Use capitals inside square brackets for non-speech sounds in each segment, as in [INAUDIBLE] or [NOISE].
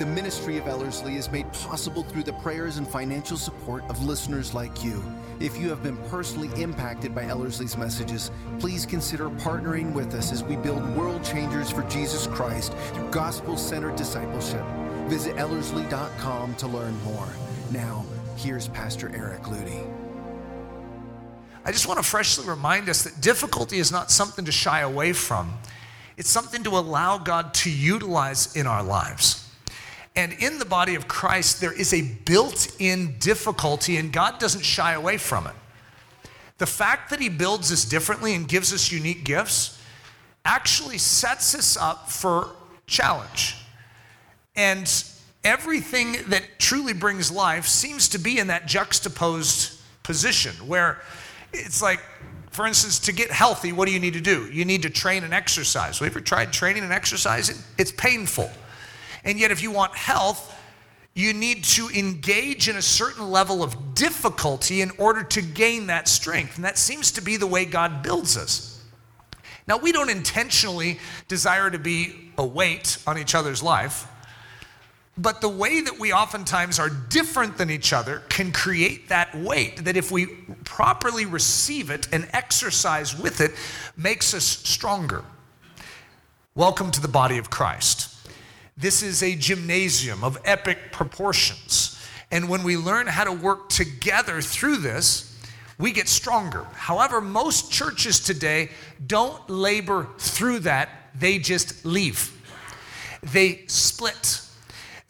The ministry of Ellerslie is made possible through the prayers and financial support of listeners like you. If you have been personally impacted by Ellerslie's messages, please consider partnering with us as we build world changers for Jesus Christ through gospel centered discipleship. Visit Ellerslie.com to learn more. Now, here's Pastor Eric Ludy. I just want to freshly remind us that difficulty is not something to shy away from, it's something to allow God to utilize in our lives. And in the body of Christ, there is a built in difficulty, and God doesn't shy away from it. The fact that He builds us differently and gives us unique gifts actually sets us up for challenge. And everything that truly brings life seems to be in that juxtaposed position where it's like, for instance, to get healthy, what do you need to do? You need to train and exercise. Have you ever tried training and exercising? It's painful. And yet, if you want health, you need to engage in a certain level of difficulty in order to gain that strength. And that seems to be the way God builds us. Now, we don't intentionally desire to be a weight on each other's life, but the way that we oftentimes are different than each other can create that weight that, if we properly receive it and exercise with it, makes us stronger. Welcome to the body of Christ. This is a gymnasium of epic proportions. And when we learn how to work together through this, we get stronger. However, most churches today don't labor through that, they just leave. They split.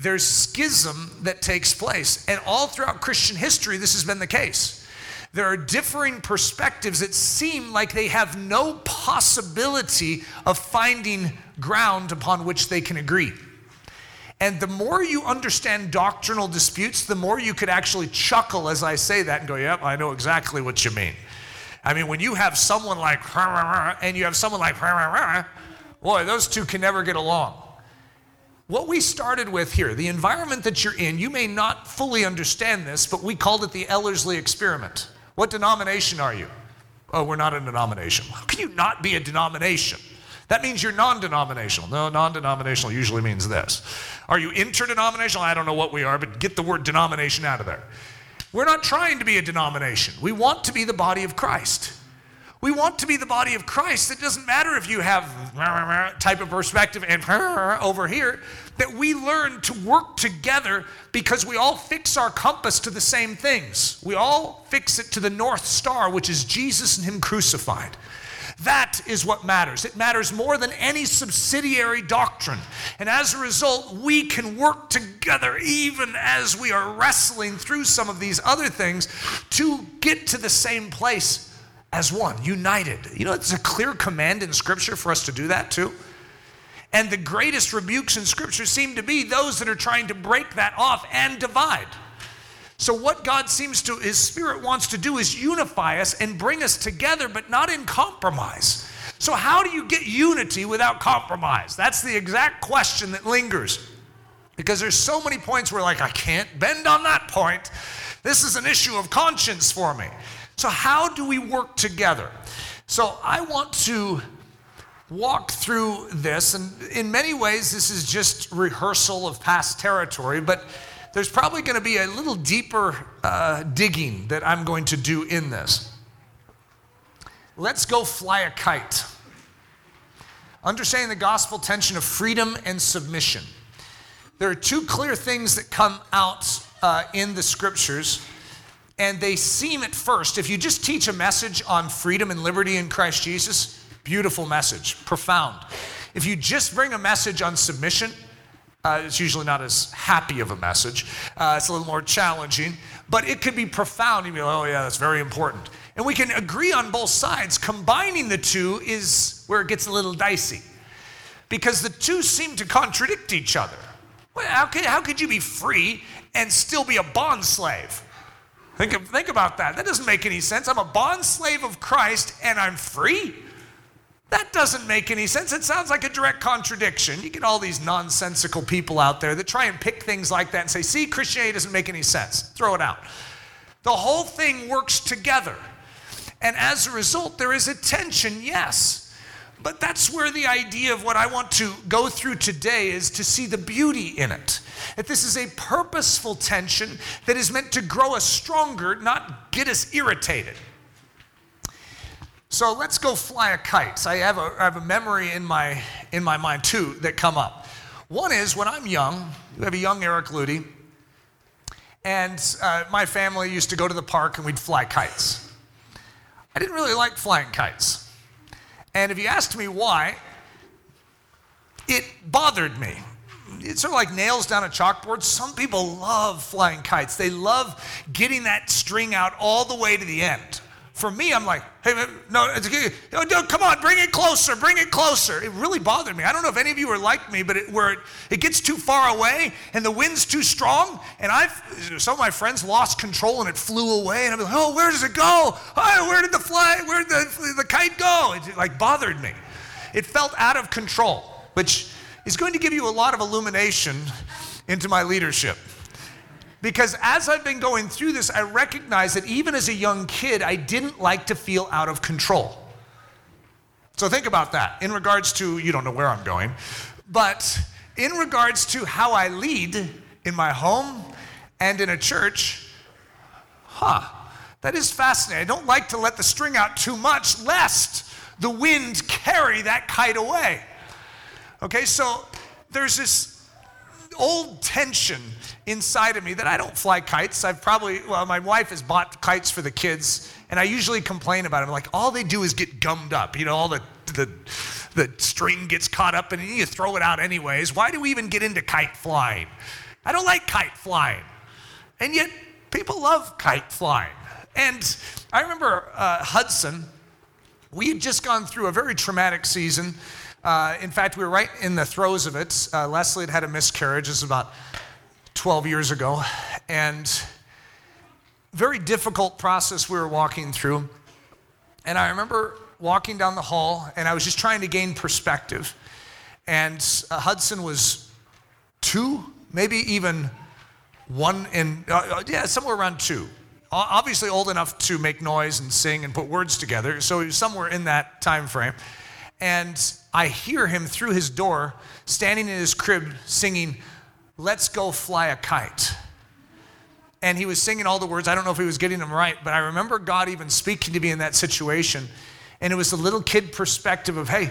There's schism that takes place. And all throughout Christian history, this has been the case. There are differing perspectives that seem like they have no possibility of finding ground upon which they can agree. And the more you understand doctrinal disputes, the more you could actually chuckle as I say that and go, yep, I know exactly what you mean. I mean, when you have someone like, and you have someone like, boy, those two can never get along. What we started with here, the environment that you're in, you may not fully understand this, but we called it the Ellerslie experiment. What denomination are you? Oh, we're not a denomination. How can you not be a denomination? That means you're non denominational. No, non denominational usually means this. Are you interdenominational? I don't know what we are, but get the word denomination out of there. We're not trying to be a denomination. We want to be the body of Christ. We want to be the body of Christ. It doesn't matter if you have type of perspective and [LAUGHS] over here, that we learn to work together because we all fix our compass to the same things. We all fix it to the North Star, which is Jesus and Him crucified. That is what matters. It matters more than any subsidiary doctrine. And as a result, we can work together even as we are wrestling through some of these other things to get to the same place as one, united. You know, it's a clear command in Scripture for us to do that too. And the greatest rebukes in Scripture seem to be those that are trying to break that off and divide. So, what God seems to, His Spirit wants to do is unify us and bring us together, but not in compromise. So, how do you get unity without compromise? That's the exact question that lingers. Because there's so many points where, like, I can't bend on that point. This is an issue of conscience for me. So, how do we work together? So, I want to walk through this, and in many ways, this is just rehearsal of past territory, but there's probably going to be a little deeper uh, digging that I'm going to do in this. Let's go fly a kite. Understanding the gospel tension of freedom and submission. There are two clear things that come out uh, in the scriptures, and they seem at first, if you just teach a message on freedom and liberty in Christ Jesus, beautiful message, profound. If you just bring a message on submission, uh, it's usually not as happy of a message. Uh, it's a little more challenging, but it could be profound. You be like, oh, yeah, that's very important. And we can agree on both sides. Combining the two is where it gets a little dicey because the two seem to contradict each other. Well, how, could, how could you be free and still be a bond slave? Think, think about that. That doesn't make any sense. I'm a bond slave of Christ and I'm free. That doesn't make any sense. It sounds like a direct contradiction. You get all these nonsensical people out there that try and pick things like that and say, see, Christianity doesn't make any sense. Throw it out. The whole thing works together. And as a result, there is a tension, yes. But that's where the idea of what I want to go through today is to see the beauty in it. That this is a purposeful tension that is meant to grow us stronger, not get us irritated. So let's go fly a kite. I have a, I have a memory in my, in my mind, too, that come up. One is when I'm young, we have a young Eric Ludy, and uh, my family used to go to the park and we'd fly kites. I didn't really like flying kites. And if you asked me why, it bothered me. It's sort of like nails down a chalkboard. Some people love flying kites, they love getting that string out all the way to the end. For me, I'm like, hey, no, no, oh, come on, bring it closer, bring it closer. It really bothered me. I don't know if any of you are like me, but it, where it, it gets too far away and the wind's too strong, and I've some of my friends lost control and it flew away, and I'm like, oh, where does it go? Oh, where did the fly, where did the, the kite go? It like bothered me. It felt out of control, which is going to give you a lot of illumination into my leadership. Because as I've been going through this, I recognize that even as a young kid, I didn't like to feel out of control. So think about that in regards to, you don't know where I'm going, but in regards to how I lead in my home and in a church, huh, that is fascinating. I don't like to let the string out too much, lest the wind carry that kite away. Okay, so there's this old tension inside of me that I don't fly kites. I've probably, well, my wife has bought kites for the kids, and I usually complain about them. Like, all they do is get gummed up. You know, all the, the, the string gets caught up, and you throw it out anyways. Why do we even get into kite flying? I don't like kite flying. And yet, people love kite flying. And I remember uh, Hudson, we had just gone through a very traumatic season. Uh, in fact, we were right in the throes of it. Uh, Leslie had had a miscarriage. This was about 12 years ago. And very difficult process we were walking through. And I remember walking down the hall and I was just trying to gain perspective. And uh, Hudson was two, maybe even one in, uh, uh yeah, somewhere around two. Obviously old enough to make noise and sing and put words together. So he was somewhere in that time frame. And I hear him through his door, standing in his crib, singing, Let's go fly a kite. And he was singing all the words. I don't know if he was getting them right, but I remember God even speaking to me in that situation. And it was the little kid perspective of, hey,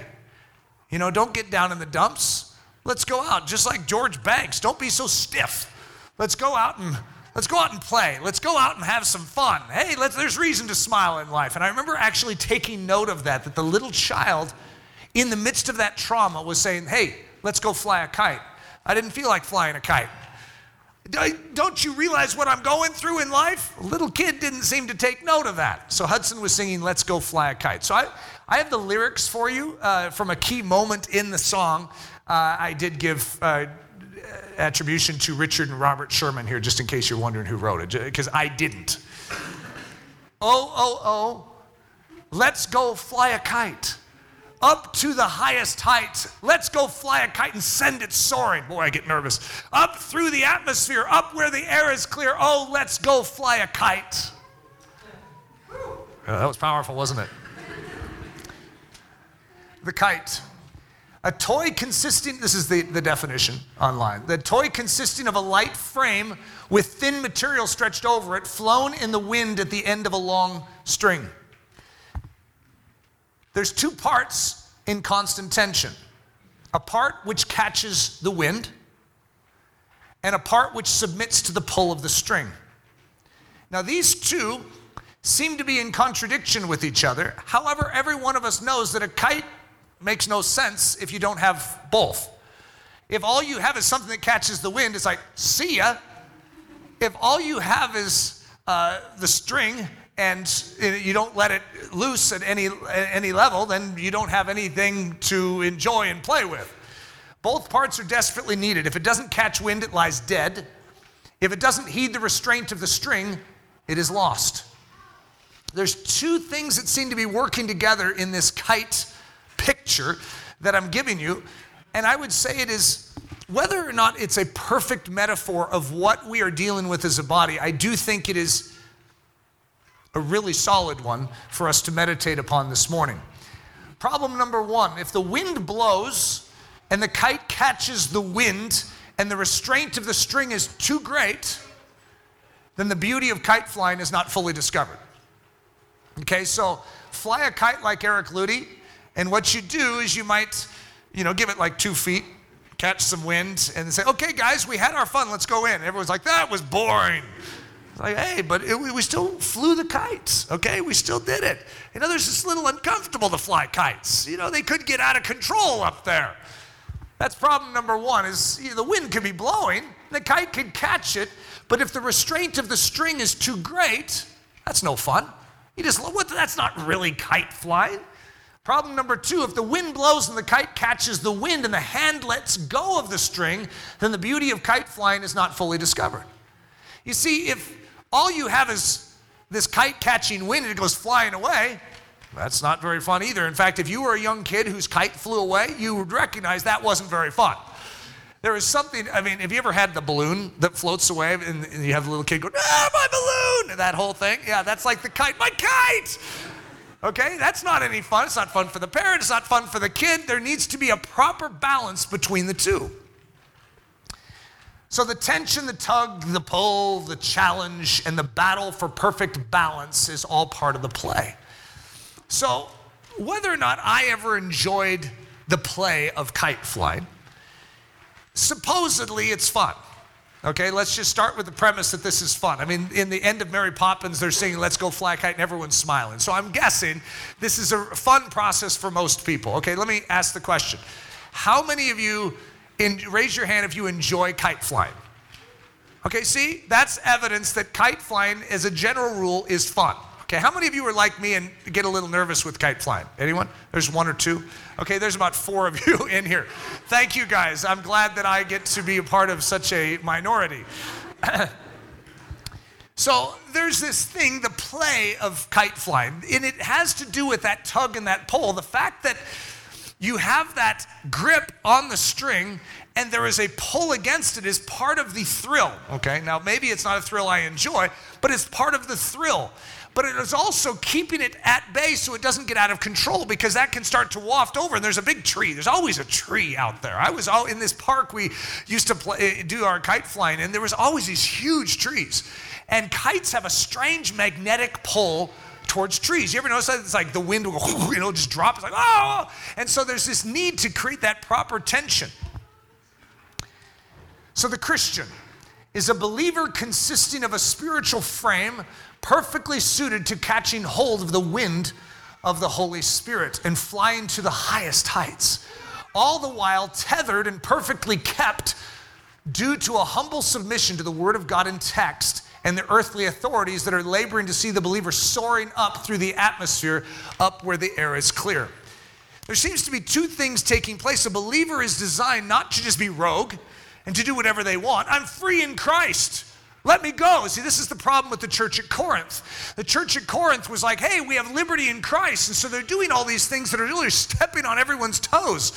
you know, don't get down in the dumps. Let's go out, just like George Banks. Don't be so stiff. Let's go out and let's go out and play. Let's go out and have some fun. Hey, there's reason to smile in life. And I remember actually taking note of that, that the little child in the midst of that trauma was saying, hey, let's go fly a kite. I didn't feel like flying a kite. Don't you realize what I'm going through in life? A little kid didn't seem to take note of that. So Hudson was singing, Let's Go Fly a Kite. So I, I have the lyrics for you uh, from a key moment in the song. Uh, I did give uh, attribution to Richard and Robert Sherman here, just in case you're wondering who wrote it, because I didn't. [LAUGHS] Oh, oh, oh, let's go fly a kite up to the highest height. Let's go fly a kite and send it soaring. Boy, I get nervous. Up through the atmosphere, up where the air is clear. Oh, let's go fly a kite. that was powerful, wasn't it? The kite. A toy consisting, this is the, the definition online, the toy consisting of a light frame with thin material stretched over it, flown in the wind at the end of a long string. There's two parts in constant tension a part which catches the wind, and a part which submits to the pull of the string. Now, these two seem to be in contradiction with each other. However, every one of us knows that a kite makes no sense if you don't have both. If all you have is something that catches the wind, it's like, see ya. If all you have is uh, the string and you don't let it loose at any, any level, then you don't have anything to enjoy and play with. Both parts are desperately needed. If it doesn't catch wind, it lies dead. If it doesn't heed the restraint of the string, it is lost. There's two things that seem to be working together in this kite picture that I'm giving you. And I would say it is, whether or not it's a perfect metaphor of what we are dealing with as a body, I do think it is a really solid one for us to meditate upon this morning. Problem number one if the wind blows and the kite catches the wind and the restraint of the string is too great, then the beauty of kite flying is not fully discovered. Okay, so fly a kite like Eric Ludy, and what you do is you might, you know, give it like two feet, catch some wind, and say, okay, guys, we had our fun, let's go in. Everyone's like, that was boring. Like, hey, but it, we still flew the kites, okay? We still did it. You know, there's just a little uncomfortable to fly kites. You know, they could get out of control up there. That's problem number one is you know, the wind could be blowing, the kite could catch it, but if the restraint of the string is too great, that's no fun. You just, what, that's not really kite flying. Problem number two if the wind blows and the kite catches the wind and the hand lets go of the string, then the beauty of kite flying is not fully discovered. You see, if all you have is this kite catching wind and it goes flying away, that's not very fun either. In fact, if you were a young kid whose kite flew away, you would recognize that wasn't very fun. There is something, I mean, have you ever had the balloon that floats away and, you have the little kid go, ah, my balloon, and that whole thing? Yeah, that's like the kite, my kite! Okay, that's not any fun. It's not fun for the parent, it's not fun for the kid. There needs to be a proper balance between the two. So, the tension, the tug, the pull, the challenge, and the battle for perfect balance is all part of the play. So, whether or not I ever enjoyed the play of kite flying, supposedly it's fun. Okay, let's just start with the premise that this is fun. I mean, in the end of Mary Poppins, they're singing, Let's Go Fly Kite, and everyone's smiling. So I'm guessing this is a fun process for most people. Okay, let me ask the question How many of you, in, raise your hand if you enjoy kite flying? Okay, see, that's evidence that kite flying, as a general rule, is fun. Okay, how many of you are like me and get a little nervous with kite flying? Anyone? There's one or two. Okay, there's about four of [LAUGHS] you in here. Thank you guys. I'm glad that I get to be a part of such a minority. [CLEARS THROAT] so there's this thing, the play of kite flying, and it has to do with that tug and that pull. The fact that you have that grip on the string and there is a pull against it is part of the thrill. Okay, now maybe it's not a thrill I enjoy, but it's part of the thrill but it is also keeping it at bay so it doesn't get out of control because that can start to waft over. And there's a big tree. There's always a tree out there. I was all in this park we used to play, eh, do our kite flying, and there was always these huge trees. And kites have a strange magnetic pull towards trees. You ever notice that? It's like the wind will, go, [LAUGHS] you know, just drop. It's like, oh! And so there's this need to create that proper tension. So the Christian is a believer consisting of a spiritual frame perfectly suited to catching hold of the wind of the Holy Spirit and flying to the highest heights, all the while tethered and perfectly kept due to a humble submission to the Word of God in text and the earthly authorities that are laboring to see the believer soaring up through the atmosphere, up where the air is clear. There seems to be two things taking place. A believer is designed not to just be rogue and to do whatever they want. I'm free in Christ. Let me go. See, this is the problem with the church at Corinth. The church at Corinth was like, hey, we have liberty in Christ. And so they're doing all these things that are really stepping on everyone's toes.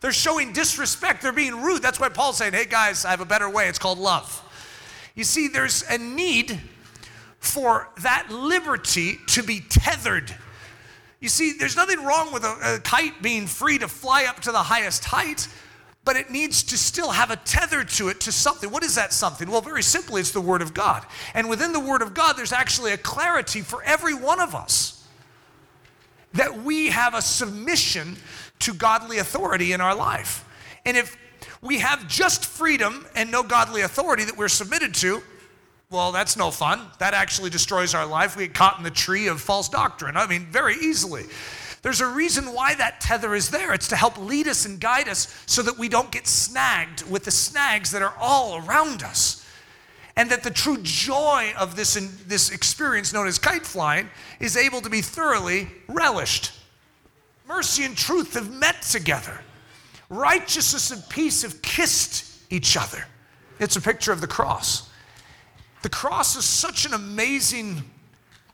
They're showing disrespect. They're being rude. That's why Paul's saying, hey, guys, I have a better way. It's called love. You see, there's a need for that liberty to be tethered. You see, there's nothing wrong with a, a kite being free to fly up to the highest height but it needs to still have a tether to it to something. What is that something? Well, very simply, it's the Word of God. And within the Word of God, there's actually a clarity for every one of us that we have a submission to godly authority in our life. And if we have just freedom and no godly authority that we're submitted to, well, that's no fun. That actually destroys our life. We get caught in the tree of false doctrine. I mean, very easily. There's a reason why that tether is there. It's to help lead us and guide us so that we don't get snagged with the snags that are all around us. And that the true joy of this, this experience known as kite flying is able to be thoroughly relished. Mercy and truth have met together. Righteousness and peace have kissed each other. It's a picture of the cross. The cross is such an amazing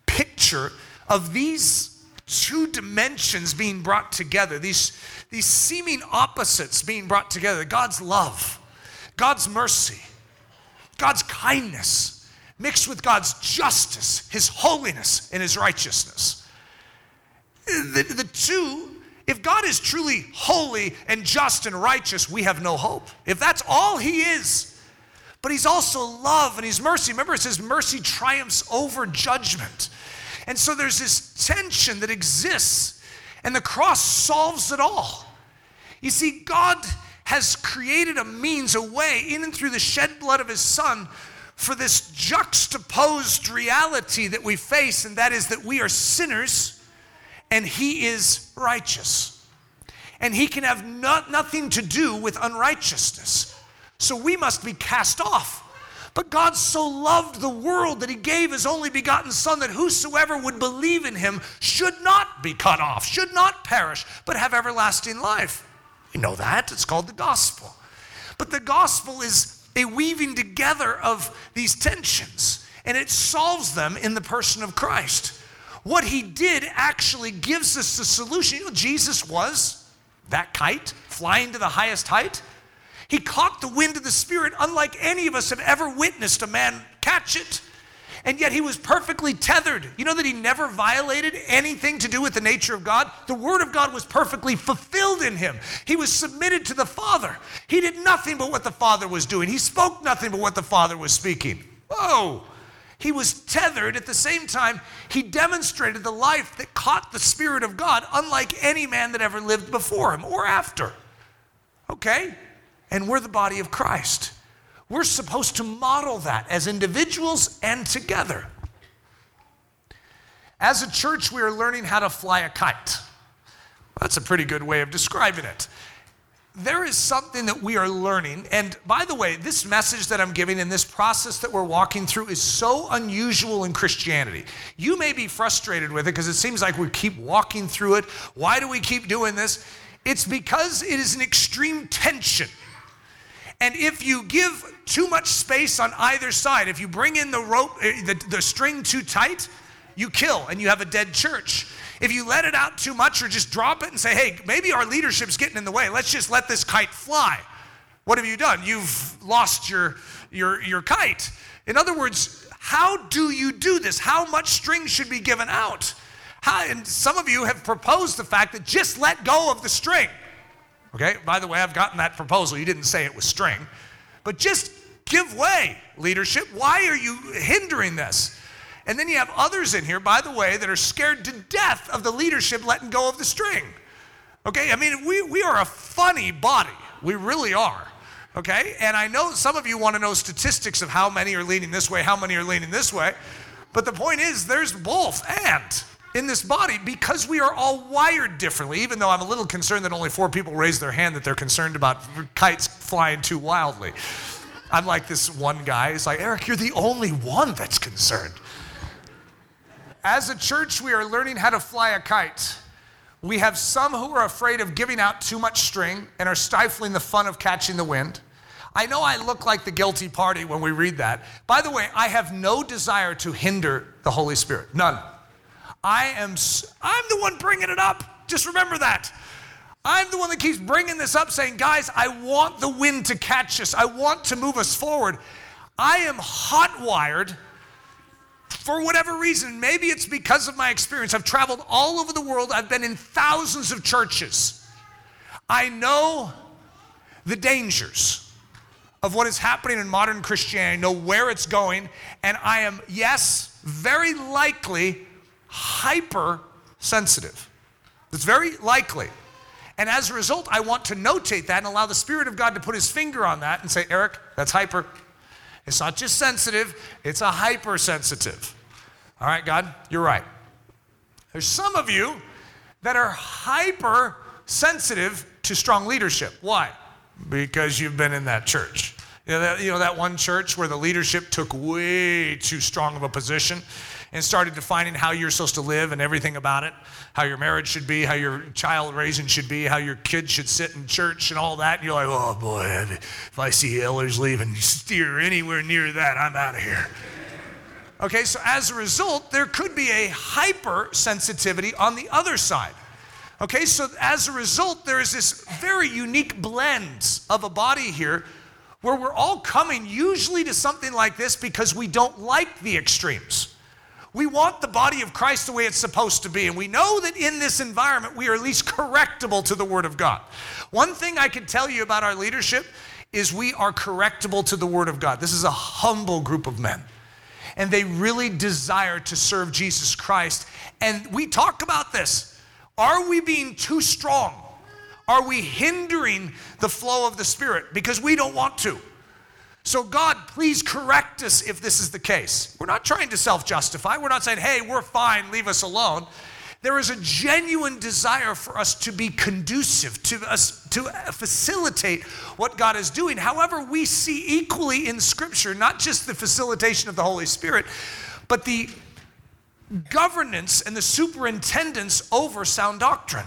picture of these two dimensions being brought together, these, these seeming opposites being brought together God's love, God's mercy, God's kindness, mixed with God's justice, His holiness, and His righteousness. The, the two, if God is truly holy and just and righteous, we have no hope. If that's all He is, but He's also love and He's mercy. Remember, it says mercy triumphs over judgment. And so there's this tension that exists, and the cross solves it all. You see, God has created a means, a way, in and through the shed blood of His Son, for this juxtaposed reality that we face, and that is that we are sinners and He is righteous. And He can have not, nothing to do with unrighteousness. So we must be cast off. But God so loved the world that he gave his only begotten Son that whosoever would believe in him should not be cut off, should not perish, but have everlasting life. You know that. It's called the gospel. But the gospel is a weaving together of these tensions, and it solves them in the person of Christ. What he did actually gives us the solution. You know, Jesus was that kite flying to the highest height. He caught the wind of the Spirit, unlike any of us have ever witnessed a man catch it. And yet he was perfectly tethered. You know that he never violated anything to do with the nature of God? The Word of God was perfectly fulfilled in him. He was submitted to the Father. He did nothing but what the Father was doing, he spoke nothing but what the Father was speaking. Whoa! He was tethered. At the same time, he demonstrated the life that caught the Spirit of God, unlike any man that ever lived before him or after. Okay? and we're the body of Christ. We're supposed to model that as individuals and together. As a church, we are learning how to fly a kite. That's a pretty good way of describing it. There is something that we are learning. And by the way, this message that I'm giving and this process that we're walking through is so unusual in Christianity. You may be frustrated with it because it seems like we keep walking through it. Why do we keep doing this? It's because it is an extreme tension and if you give too much space on either side, if you bring in the rope, eh, the, the string too tight, you kill and you have a dead church. If you let it out too much or just drop it and say, hey, maybe our leadership's getting in the way, let's just let this kite fly. What have you done? You've lost your, your, your kite. In other words, how do you do this? How much string should be given out? How, and some of you have proposed the fact that just let go of the string. Okay, by the way, I've gotten that proposal. You didn't say it was string, but just give way, leadership. Why are you hindering this? And then you have others in here, by the way, that are scared to death of the leadership letting go of the string. Okay, I mean, we, we are a funny body. We really are. Okay, and I know some of you want to know statistics of how many are leaning this way, how many are leaning this way. But the point is, there's both and in this body because we are all wired differently, even though I'm a little concerned that only four people raised their hand that they're concerned about kites flying too wildly. I'm like this one guy. He's like, Eric, you're the only one that's concerned. As a church, we are learning how to fly a kite. We have some who are afraid of giving out too much string and are stifling the fun of catching the wind. I know I look like the guilty party when we read that. By the way, I have no desire to hinder the Holy Spirit. None. I am, I'm the one bringing it up. Just remember that. I'm the one that keeps bringing this up, saying, guys, I want the wind to catch us. I want to move us forward. I am hot wired for whatever reason. Maybe it's because of my experience. I've traveled all over the world, I've been in thousands of churches. I know the dangers of what is happening in modern Christianity, I know where it's going, and I am, yes, very likely hypersensitive. It's very likely. And as a result, I want to notate that and allow the Spirit of God to put his finger on that and say, Eric, that's hyper. It's not just sensitive, it's a hypersensitive. All right, God, you're right. There's some of you that are hypersensitive to strong leadership. Why? Because you've been in that church. You know that, you know that one church where the leadership took way too strong of a position and started defining how you're supposed to live and everything about it, how your marriage should be, how your child raising should be, how your kids should sit in church and all that. And you're like, oh boy, if I see Ellerslie and steer anywhere near that, I'm out of here. Okay, so as a result, there could be a hypersensitivity on the other side. Okay, so as a result, there is this very unique blend of a body here where we're all coming usually to something like this because we don't like the extremes. We want the body of Christ the way it's supposed to be, and we know that in this environment we are at least correctable to the Word of God. One thing I can tell you about our leadership is we are correctable to the Word of God. This is a humble group of men and they really desire to serve Jesus Christ. And we talk about this. Are we being too strong? Are we hindering the flow of the Spirit because we don't want to? So, God, please correct us if this is the case. We're not trying to self justify. We're not saying, hey, we're fine, leave us alone. There is a genuine desire for us to be conducive, to us to facilitate what God is doing. However, we see equally in Scripture not just the facilitation of the Holy Spirit, but the governance and the superintendence over sound doctrine.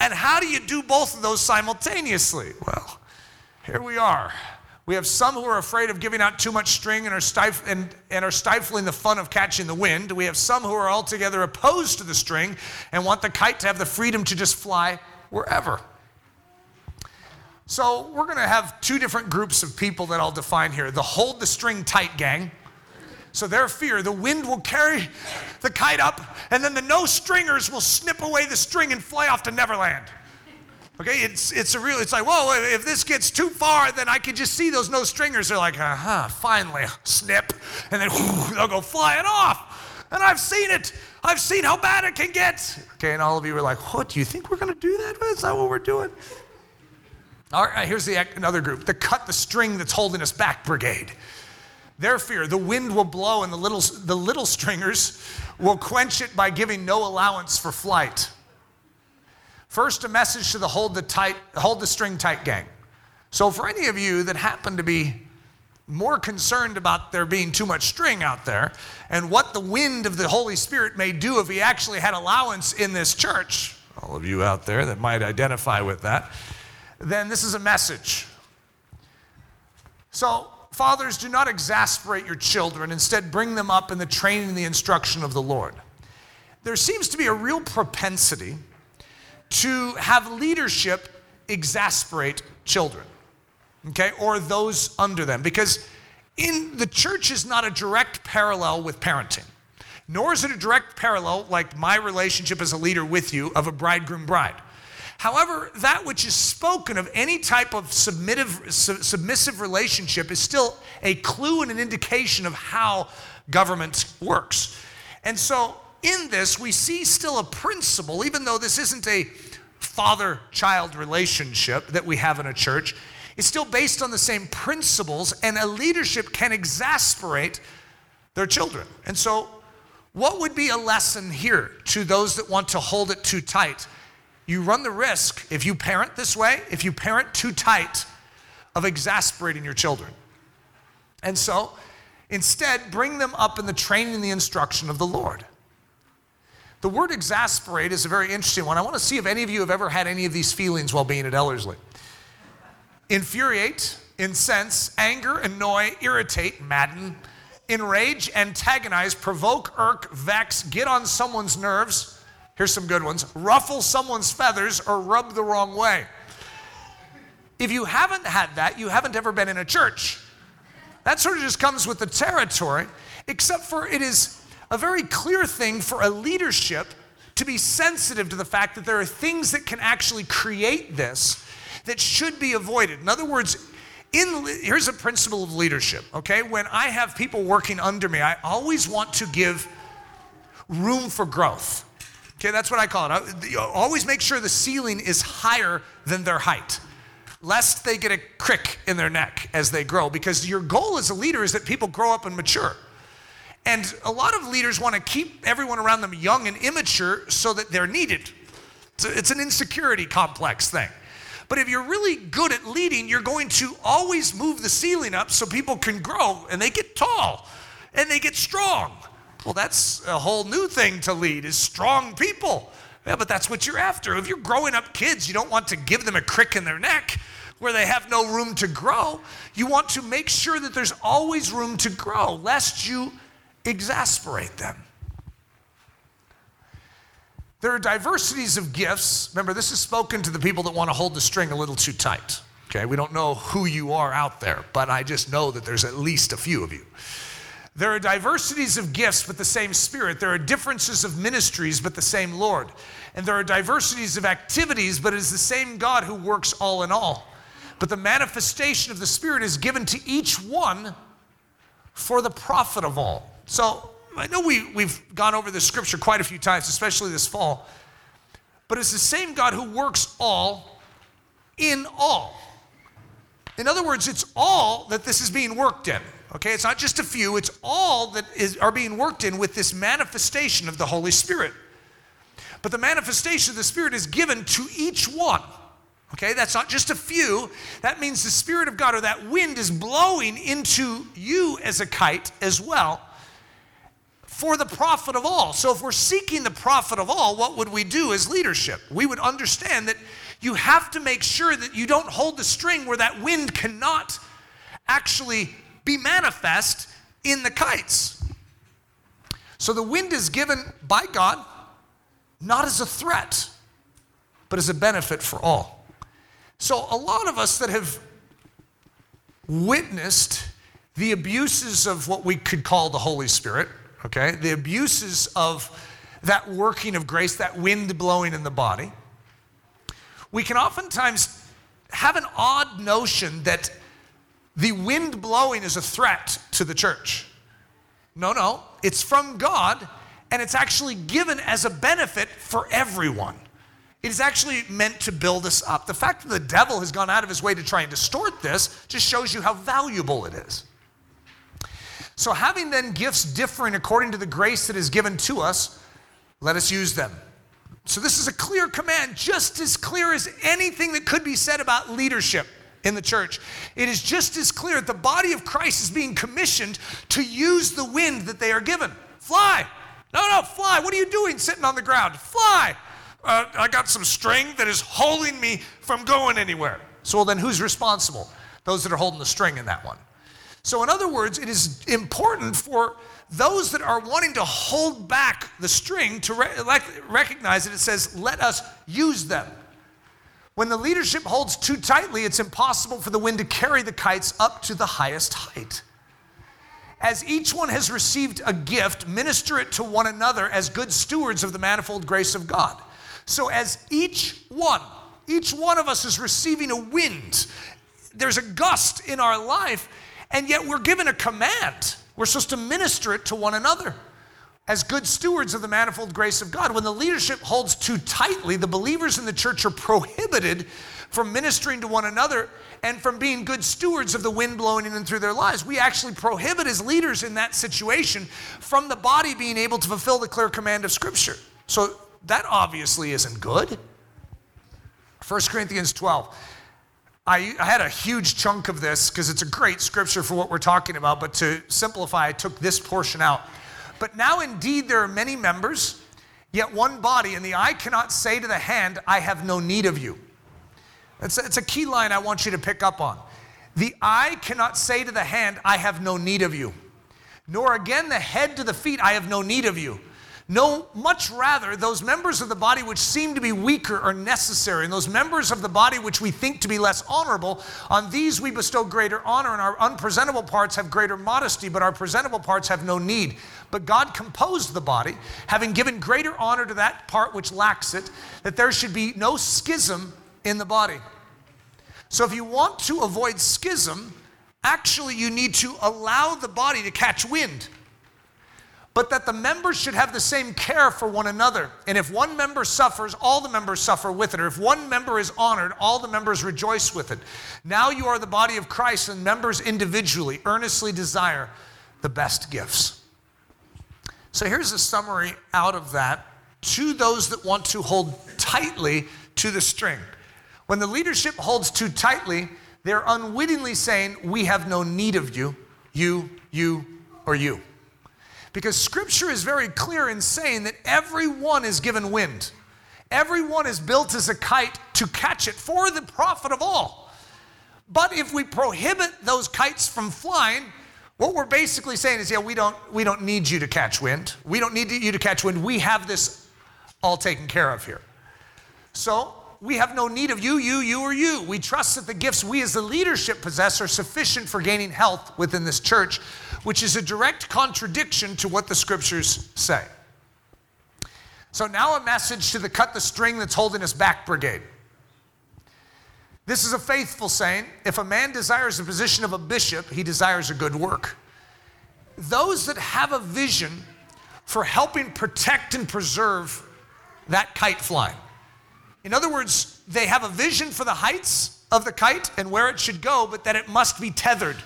And how do you do both of those simultaneously? Well, here we are. We have some who are afraid of giving out too much string and are, stif- and, and are stifling the fun of catching the wind. We have some who are altogether opposed to the string and want the kite to have the freedom to just fly wherever. So, we're going to have two different groups of people that I'll define here the hold the string tight gang. So, their fear, the wind will carry the kite up, and then the no stringers will snip away the string and fly off to Neverland. Okay, it's, it's a real, it's like, whoa, if this gets too far, then I can just see those no stringers. They're like, uh huh, finally, snip. And then whoo, they'll go flying off. And I've seen it. I've seen how bad it can get. Okay, and all of you were like, what, do you think we're going to do that? Is that what we're doing? All right, here's the, another group the cut the string that's holding us back brigade. Their fear, the wind will blow and the little, the little stringers will quench it by giving no allowance for flight. First, a message to the hold the tight, hold the string tight gang. So, for any of you that happen to be more concerned about there being too much string out there and what the wind of the Holy Spirit may do if he actually had allowance in this church, all of you out there that might identify with that, then this is a message. So, fathers, do not exasperate your children. Instead, bring them up in the training and the instruction of the Lord. There seems to be a real propensity to have leadership exasperate children, okay, or those under them, because in the church is not a direct parallel with parenting, nor is it a direct parallel like my relationship as a leader with you of a bridegroom bride. However, that which is spoken of any type of submissive, submissive relationship is still a clue and an indication of how government works. And so in this, we see still a principle, even though this isn't a father child relationship that we have in a church. It's still based on the same principles, and a leadership can exasperate their children. And so, what would be a lesson here to those that want to hold it too tight? You run the risk, if you parent this way, if you parent too tight, of exasperating your children. And so, instead, bring them up in the training and the instruction of the Lord. The word exasperate is a very interesting one. I want to see if any of you have ever had any of these feelings while being at Ellerslie. Infuriate, incense, anger, annoy, irritate, madden, enrage, antagonize, provoke, irk, vex, get on someone's nerves. Here's some good ones ruffle someone's feathers or rub the wrong way. If you haven't had that, you haven't ever been in a church. That sort of just comes with the territory, except for it is a very clear thing for a leadership to be sensitive to the fact that there are things that can actually create this that should be avoided. In other words, in, here's a principle of leadership, okay? When I have people working under me, I always want to give room for growth. Okay, that's what I call it. I, always make sure the ceiling is higher than their height, lest they get a crick in their neck as they grow, because your goal as a leader is that people grow up and mature. And a lot of leaders want to keep everyone around them young and immature so that they're needed. It's, a, it's an insecurity complex thing. But if you're really good at leading, you're going to always move the ceiling up so people can grow and they get tall and they get strong. Well, that's a whole new thing to lead is strong people. Yeah, but that's what you're after. If you're growing up kids, you don't want to give them a crick in their neck where they have no room to grow. You want to make sure that there's always room to grow, lest you exasperate them. There are diversities of gifts. Remember, this is spoken to the people that want to hold the string a little too tight. Okay, we don't know who you are out there, but I just know that there's at least a few of you. There are diversities of gifts, but the same Spirit. There are differences of ministries, but the same Lord. And there are diversities of activities, but it is the same God who works all in all. But the manifestation of the Spirit is given to each one for the profit of all. So I know we, we've gone over this scripture quite a few times, especially this fall, but it's the same God who works all in all. In other words, it's all that this is being worked in. Okay, it's not just a few, it's all that is, are being worked in with this manifestation of the Holy Spirit. But the manifestation of the Spirit is given to each one. Okay, that's not just a few. That means the Spirit of God or that wind is blowing into you as a kite as well for the profit of all. So if we're seeking the profit of all, what would we do as leadership? We would understand that you have to make sure that you don't hold the string where that wind cannot actually be manifest in the kites. So the wind is given by God not as a threat, but as a benefit for all. So a lot of us that have witnessed the abuses of what we could call the Holy Spirit, okay, the abuses of that working of grace, that wind blowing in the body, we can oftentimes have an odd notion that the wind blowing is a threat to the church. No, no, it's from God and it's actually given as a benefit for everyone. It is actually meant to build us up. The fact that the devil has gone out of his way to try and distort this just shows you how valuable it is. So, having then gifts differing according to the grace that is given to us, let us use them. So, this is a clear command, just as clear as anything that could be said about leadership in the church. It is just as clear that the body of Christ is being commissioned to use the wind that they are given. Fly. No, no, fly. What are you doing sitting on the ground? Fly. Uh, I got some string that is holding me from going anywhere. So, well, then who's responsible? Those that are holding the string in that one. So, in other words, it is important for those that are wanting to hold back the string to re- recognize that it says, let us use them. When the leadership holds too tightly, it's impossible for the wind to carry the kites up to the highest height. As each one has received a gift, minister it to one another as good stewards of the manifold grace of God. So, as each one, each one of us is receiving a wind, there's a gust in our life, and yet we're given a command. We're supposed to minister it to one another as good stewards of the manifold grace of God. When the leadership holds too tightly, the believers in the church are prohibited from ministering to one another and from being good stewards of the wind blowing in and through their lives. We actually prohibit as leaders in that situation from the body being able to fulfill the clear command of Scripture. So that obviously isn't good. 1 Corinthians 12. I, I had a huge chunk of this because it's a great scripture for what we're talking about, but to simplify, I took this portion out. But now indeed there are many members, yet one body, and the eye cannot say to the hand, I have no need of you. It's a, it's a key line I want you to pick up on. The eye cannot say to the hand, I have no need of you. Nor again the head to the feet, I have no need of you. No, much rather, those members of the body which seem to be weaker are necessary, and those members of the body which we think to be less honorable, on these we bestow greater honor, and our unpresentable parts have greater modesty, but our presentable parts have no need. But God composed the body, having given greater honor to that part which lacks it, that there should be no schism in the body. So if you want to avoid schism, actually you need to allow the body to catch wind but that the members should have the same care for one another. And if one member suffers, all the members suffer with it. Or if one member is honored, all the members rejoice with it. Now you are the body of Christ, and members individually earnestly desire the best gifts. So here's a summary out of that to those that want to hold tightly to the string. When the leadership holds too tightly, they're unwittingly saying, We have no need of you, you, you, or you. Because scripture is very clear in saying that everyone is given wind. Everyone is built as a kite to catch it for the profit of all. But if we prohibit those kites from flying, What we're basically saying is, yeah, we don't, we don't need you to catch wind. We don't need you to catch wind. We have this all taken care of here. So we have no need of you, you, you, or you. We trust that the gifts we as the leadership possess are sufficient for gaining health within this church, which is a direct contradiction to what the scriptures say. So now a message to the cut the string that's holding us back brigade. This is a faithful saying. If a man desires the position of a bishop, he desires a good work. Those that have a vision for helping protect and preserve that kite flying. In other words, they have a vision for the heights of the kite and where it should go, but that it must be tethered,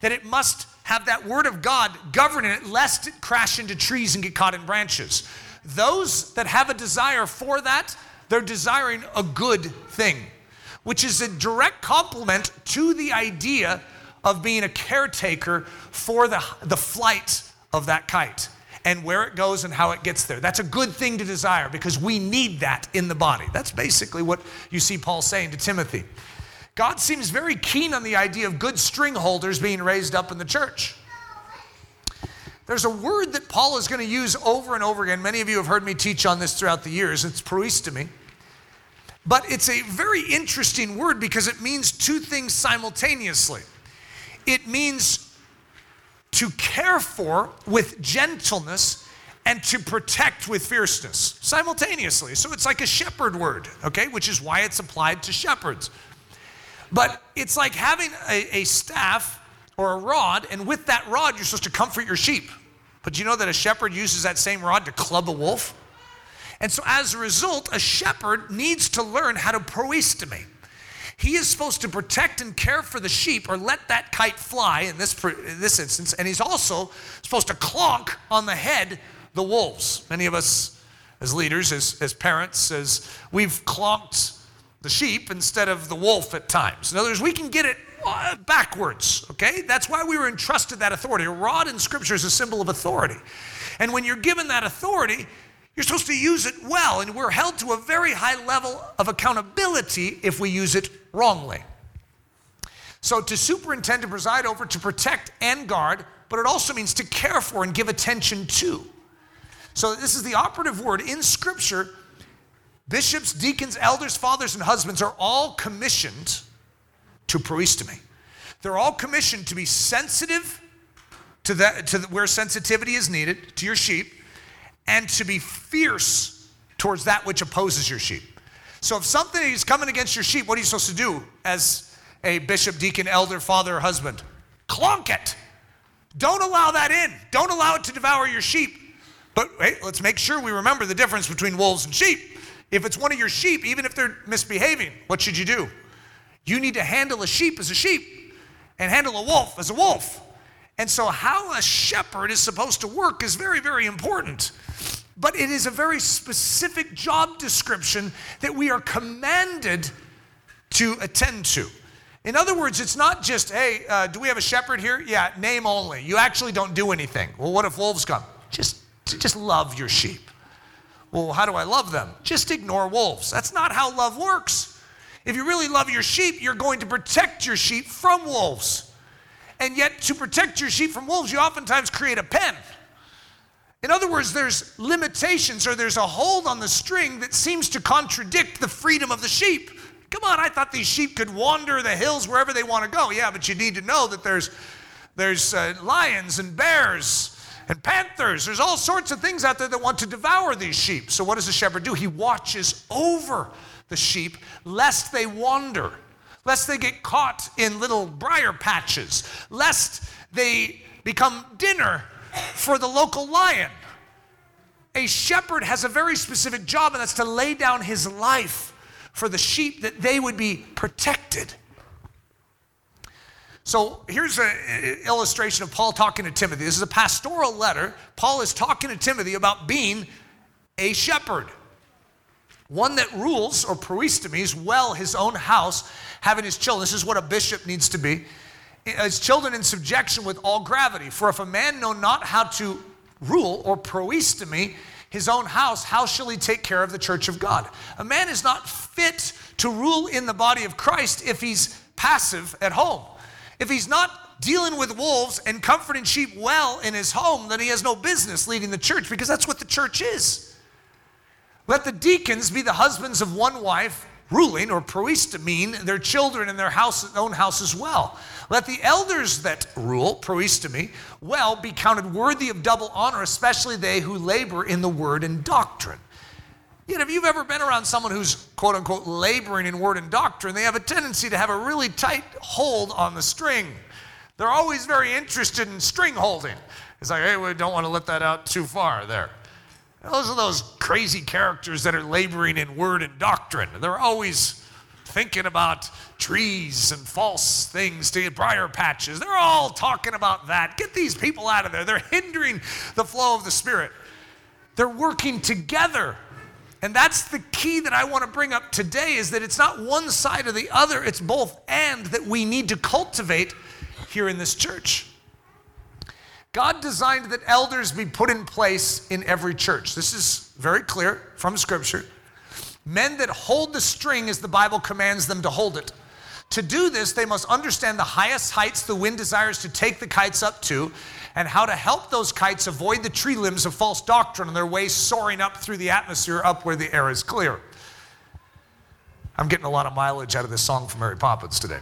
that it must have that word of God governing it, lest it crash into trees and get caught in branches. Those that have a desire for that, they're desiring a good thing, which is a direct complement to the idea of being a caretaker for the, the flight of that kite and where it goes and how it gets there. That's a good thing to desire because we need that in the body. That's basically what you see Paul saying to Timothy. God seems very keen on the idea of good string holders being raised up in the church. There's a word that Paul is going to use over and over again. Many of you have heard me teach on this throughout the years. It's proistemi. But it's a very interesting word because it means two things simultaneously. It means to care for with gentleness and to protect with fierceness simultaneously. So it's like a shepherd word, okay, which is why it's applied to shepherds. But it's like having a, a staff or a rod, and with that rod, you're supposed to comfort your sheep. But you know that a shepherd uses that same rod to club a wolf? And so as a result, a shepherd needs to learn how to proistemi. He is supposed to protect and care for the sheep or let that kite fly in this, in this instance. And he's also supposed to clonk on the head the wolves. Many of us, as leaders, as, as parents, as we've clonked the sheep instead of the wolf at times. In other words, we can get it uh, backwards, okay? That's why we were entrusted that authority. A rod in Scripture is a symbol of authority. And when you're given that authority, you're supposed to use it well, and we're held to a very high level of accountability if we use it wrongly. So, to superintend, to preside over, to protect and guard, but it also means to care for and give attention to. So, this is the operative word in Scripture. Bishops, deacons, elders, fathers, and husbands are all commissioned to proistemi. They're all commissioned to be sensitive to, that, to where sensitivity is needed, to your sheep, and to be fierce towards that which opposes your sheep. So if something is coming against your sheep, what are you supposed to do as a bishop, deacon, elder, father, or husband? Clunk it. Don't allow that in. Don't allow it to devour your sheep. But hey, let's make sure we remember the difference between wolves and sheep. If it's one of your sheep, even if they're misbehaving, what should you do? You need to handle a sheep as a sheep and handle a wolf as a wolf. And so, how a shepherd is supposed to work is very, very important. But it is a very specific job description that we are commanded to attend to. In other words, it's not just, hey, uh, do we have a shepherd here? Yeah, name only. You actually don't do anything. Well, what if wolves come? Just, just love your sheep. Well, how do I love them? Just ignore wolves. That's not how love works. If you really love your sheep, you're going to protect your sheep from wolves. And yet, to protect your sheep from wolves, you oftentimes create a pen. In other words, there's limitations or there's a hold on the string that seems to contradict the freedom of the sheep. Come on, I thought these sheep could wander the hills wherever they want to go. Yeah, but you need to know that there's, there's uh, lions and bears and panthers. There's all sorts of things out there that want to devour these sheep. So, what does the shepherd do? He watches over the sheep lest they wander lest they get caught in little briar patches, lest they become dinner for the local lion. A shepherd has a very specific job, and that's to lay down his life for the sheep that they would be protected. So here's an illustration of Paul talking to Timothy. This is a pastoral letter. Paul is talking to Timothy about being a shepherd one that rules or proistemes well his own house, having his children. This is what a bishop needs to be. His children in subjection with all gravity. For if a man know not how to rule or proistemi his own house, how shall he take care of the church of God? A man is not fit to rule in the body of Christ if he's passive at home. If he's not dealing with wolves and comforting sheep well in his home, then he has no business leading the church because that's what the church is. Let the deacons be the husbands of one wife, ruling or proistomene their children and their house, own house as well. Let the elders that rule, proistemi, well be counted worthy of double honor, especially they who labor in the word and doctrine. Know, if you've ever been around someone who's quote unquote laboring in word and doctrine, they have a tendency to have a really tight hold on the string. They're always very interested in string holding. It's like, hey, we don't want to let that out too far there. Those are those crazy characters that are laboring in word and doctrine. They're always thinking about trees and false things to briar patches. They're all talking about that. Get these people out of there. They're hindering the flow of the Spirit. They're working together. And that's the key that I want to bring up today is that it's not one side or the other, it's both and that we need to cultivate here in this church. God designed that elders be put in place in every church. This is very clear from Scripture. Men that hold the string as the Bible commands them to hold it. To do this, they must understand the highest heights the wind desires to take the kites up to and how to help those kites avoid the tree limbs of false doctrine on their way soaring up through the atmosphere up where the air is clear. I'm getting a lot of mileage out of this song from Mary Poppins today.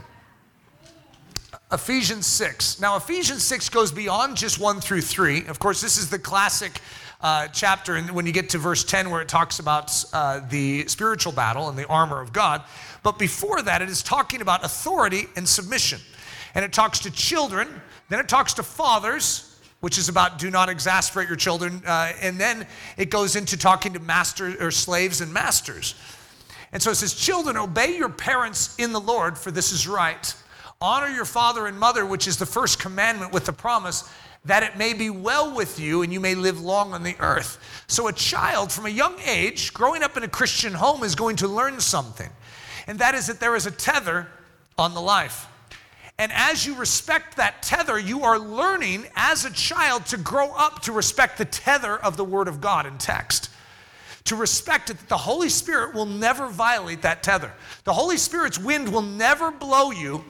Ephesians 6. Now, Ephesians 6 goes beyond just 1 through 3. Of course, this is the classic uh, chapter and when you get to verse 10 where it talks about uh, the spiritual battle and the armor of God. But before that, it is talking about authority and submission. And it talks to children, then it talks to fathers, which is about do not exasperate your children. Uh, and then it goes into talking to masters or slaves and masters. And so it says, Children, obey your parents in the Lord, for this is right. Honor your father and mother, which is the first commandment with the promise that it may be well with you and you may live long on the earth. So, a child from a young age, growing up in a Christian home, is going to learn something, and that is that there is a tether on the life. And as you respect that tether, you are learning as a child to grow up to respect the tether of the Word of God in text. To respect it, that the Holy Spirit will never violate that tether. The Holy Spirit's wind will never blow you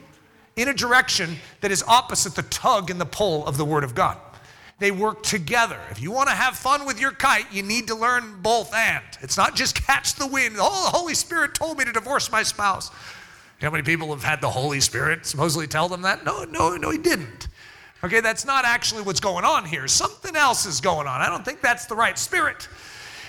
in a direction that is opposite the tug and the pull of the Word of God. They work together. If you want to have fun with your kite, you need to learn both and. It's not just catch the wind. Oh, the Holy Spirit told me to divorce my spouse. How many people have had the Holy Spirit supposedly tell them that? No, no, no, he didn't. Okay, that's not actually what's going on here. Something else is going on. I don't think that's the right spirit.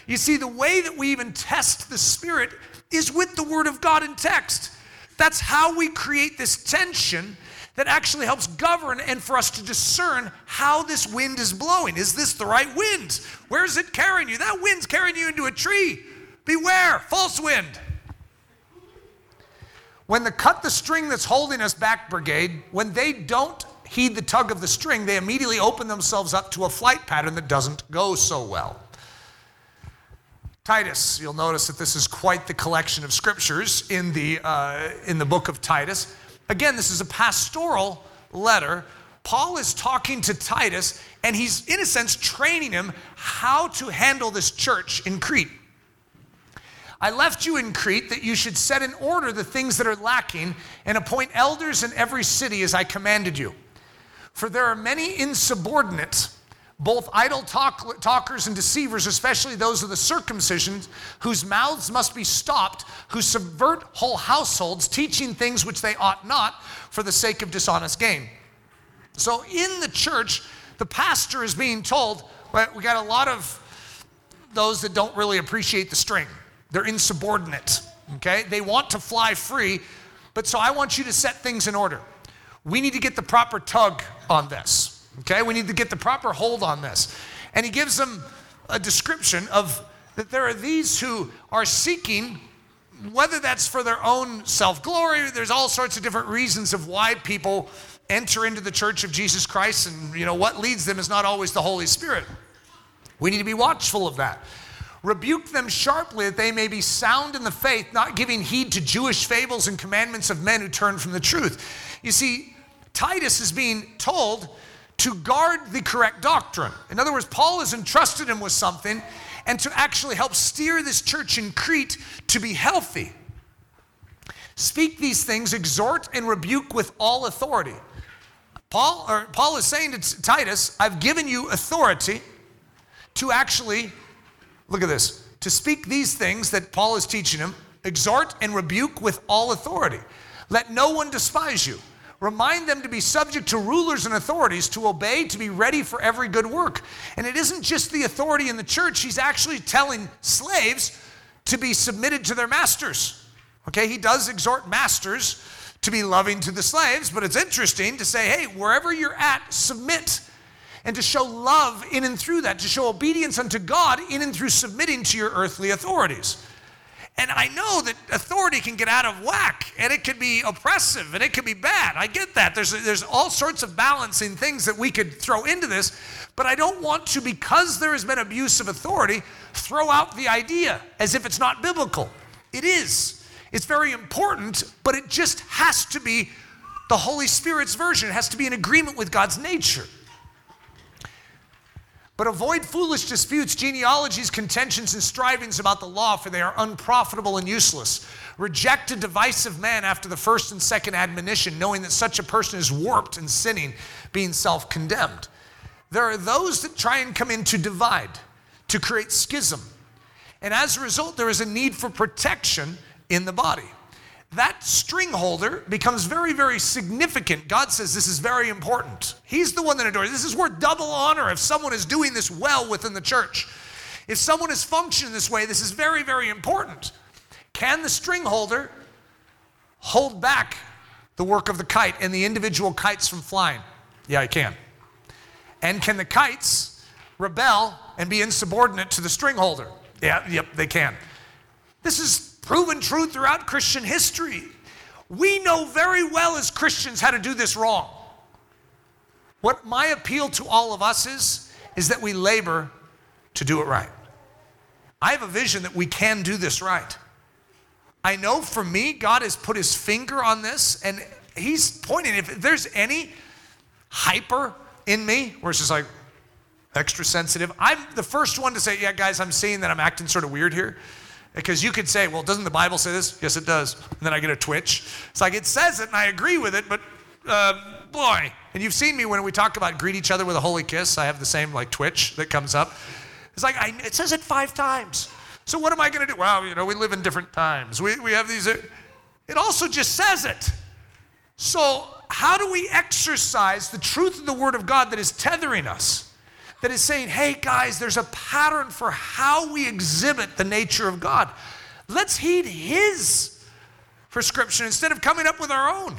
You see, the way that we even test the spirit is with the Word of God in text. That's how we create this tension that actually helps govern and for us to discern how this wind is blowing. Is this the right wind? Where's it carrying you? That wind's carrying you into a tree. Beware, false wind. When the cut the string that's holding us back brigade, when they don't heed the tug of the string, they immediately open themselves up to a flight pattern that doesn't go so well. Titus, you'll notice that this is quite the collection of scriptures in the, uh, in the book of Titus. Again, this is a pastoral letter. Paul is talking to Titus, and he's, in a sense, training him how to handle this church in Crete. I left you in Crete that you should set in order the things that are lacking and appoint elders in every city as I commanded you. For there are many insubordinate both idle talk, talkers and deceivers, especially those of the circumcision, whose mouths must be stopped, who subvert whole households, teaching things which they ought not for the sake of dishonest gain. So in the church, the pastor is being told, well, we got a lot of those that don't really appreciate the string. They're insubordinate, okay? They want to fly free, but so I want you to set things in order. We need to get the proper tug on this. Okay, we need to get the proper hold on this. And he gives them a description of that there are these who are seeking, whether that's for their own self glory, there's all sorts of different reasons of why people enter into the church of Jesus Christ, and you know what leads them is not always the Holy Spirit. We need to be watchful of that. Rebuke them sharply that they may be sound in the faith, not giving heed to Jewish fables and commandments of men who turn from the truth. You see, Titus is being told to guard the correct doctrine. In other words, Paul has entrusted him with something and to actually help steer this church in Crete to be healthy. Speak these things, exhort and rebuke with all authority. Paul, or Paul is saying to Titus, I've given you authority to actually, look at this, to speak these things that Paul is teaching him, exhort and rebuke with all authority. Let no one despise you. Remind them to be subject to rulers and authorities, to obey, to be ready for every good work. And it isn't just the authority in the church, he's actually telling slaves to be submitted to their masters. Okay, he does exhort masters to be loving to the slaves, but it's interesting to say, hey, wherever you're at, submit. And to show love in and through that, to show obedience unto God in and through submitting to your earthly authorities. And I know that authority can get out of whack and it can be oppressive and it can be bad. I get that. There's, there's all sorts of balancing things that we could throw into this, but I don't want to, because there has been abuse of authority, throw out the idea as if it's not biblical. It is. It's very important, but it just has to be the Holy Spirit's version. It has to be in agreement with God's nature. But avoid foolish disputes, genealogies, contentions, and strivings about the law, for they are unprofitable and useless. Reject a divisive man after the first and second admonition, knowing that such a person is warped and sinning, being self condemned. There are those that try and come in to divide, to create schism. And as a result, there is a need for protection in the body that string holder becomes very, very significant. God says this is very important. He's the one that adores. This is worth double honor if someone is doing this well within the church. If someone is functioning this way, this is very, very important. Can the string holder hold back the work of the kite and the individual kites from flying? Yeah, I can. And can the kites rebel and be insubordinate to the string holder? Yeah, yep, they can. This is proven true throughout Christian history. We know very well as Christians how to do this wrong. What my appeal to all of us is, is that we labor to do it right. I have a vision that we can do this right. I know for me, God has put his finger on this and he's pointing. If there's any hyper in me where it's just like extra sensitive, I'm the first one to say, Yeah, guys, I'm seeing that I'm acting sort of weird here. Because you could say, well, doesn't the Bible say this? Yes, it does. And then I get a twitch. It's like it says it and I agree with it, but uh, boy. And you've seen me when we talk about greet each other with a holy kiss. I have the same like twitch that comes up. It's like I, it says it five times. So what am I going to do? Well, you know, we live in different times. We, we have these. Uh, it also just says it. So how do we exercise the truth of the Word of God that is tethering us? That is saying, hey guys, there's a pattern for how we exhibit the nature of God. Let's heed His prescription instead of coming up with our own.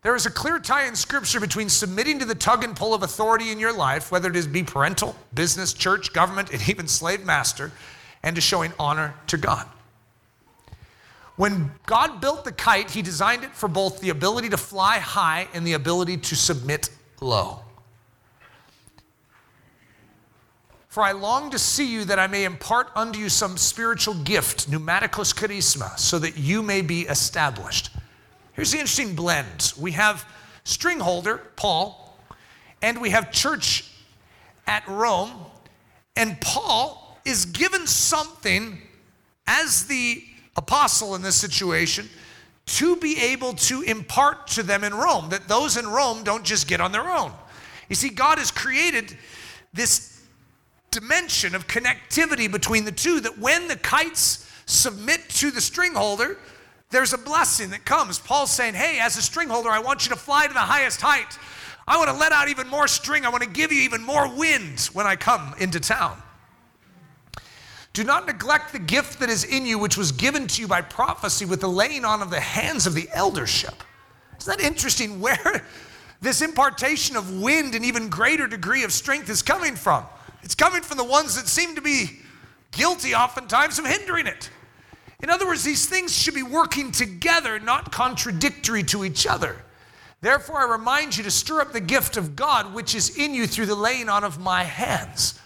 There is a clear tie in Scripture between submitting to the tug and pull of authority in your life, whether it is be parental, business, church, government, and even slave master, and to showing honor to God. When God built the kite, He designed it for both the ability to fly high and the ability to submit low. For I long to see you that I may impart unto you some spiritual gift, pneumaticos charisma, so that you may be established. Here's the interesting blend. We have string holder, Paul, and we have church at Rome, and Paul is given something as the apostle in this situation to be able to impart to them in Rome, that those in Rome don't just get on their own. You see, God has created this dimension of connectivity between the two that when the kites submit to the string holder, there's a blessing that comes. Paul's saying, Hey, as a string holder, I want you to fly to the highest height. I want to let out even more string. I want to give you even more wind when I come into town. Do not neglect the gift that is in you, which was given to you by prophecy with the laying on of the hands of the eldership. Isn't that interesting [LAUGHS] where this impartation of wind and even greater degree of strength is coming from? It's coming from the ones that seem to be guilty oftentimes of hindering it. In other words, these things should be working together, not contradictory to each other. Therefore, I remind you to stir up the gift of God which is in you through the laying on of my hands.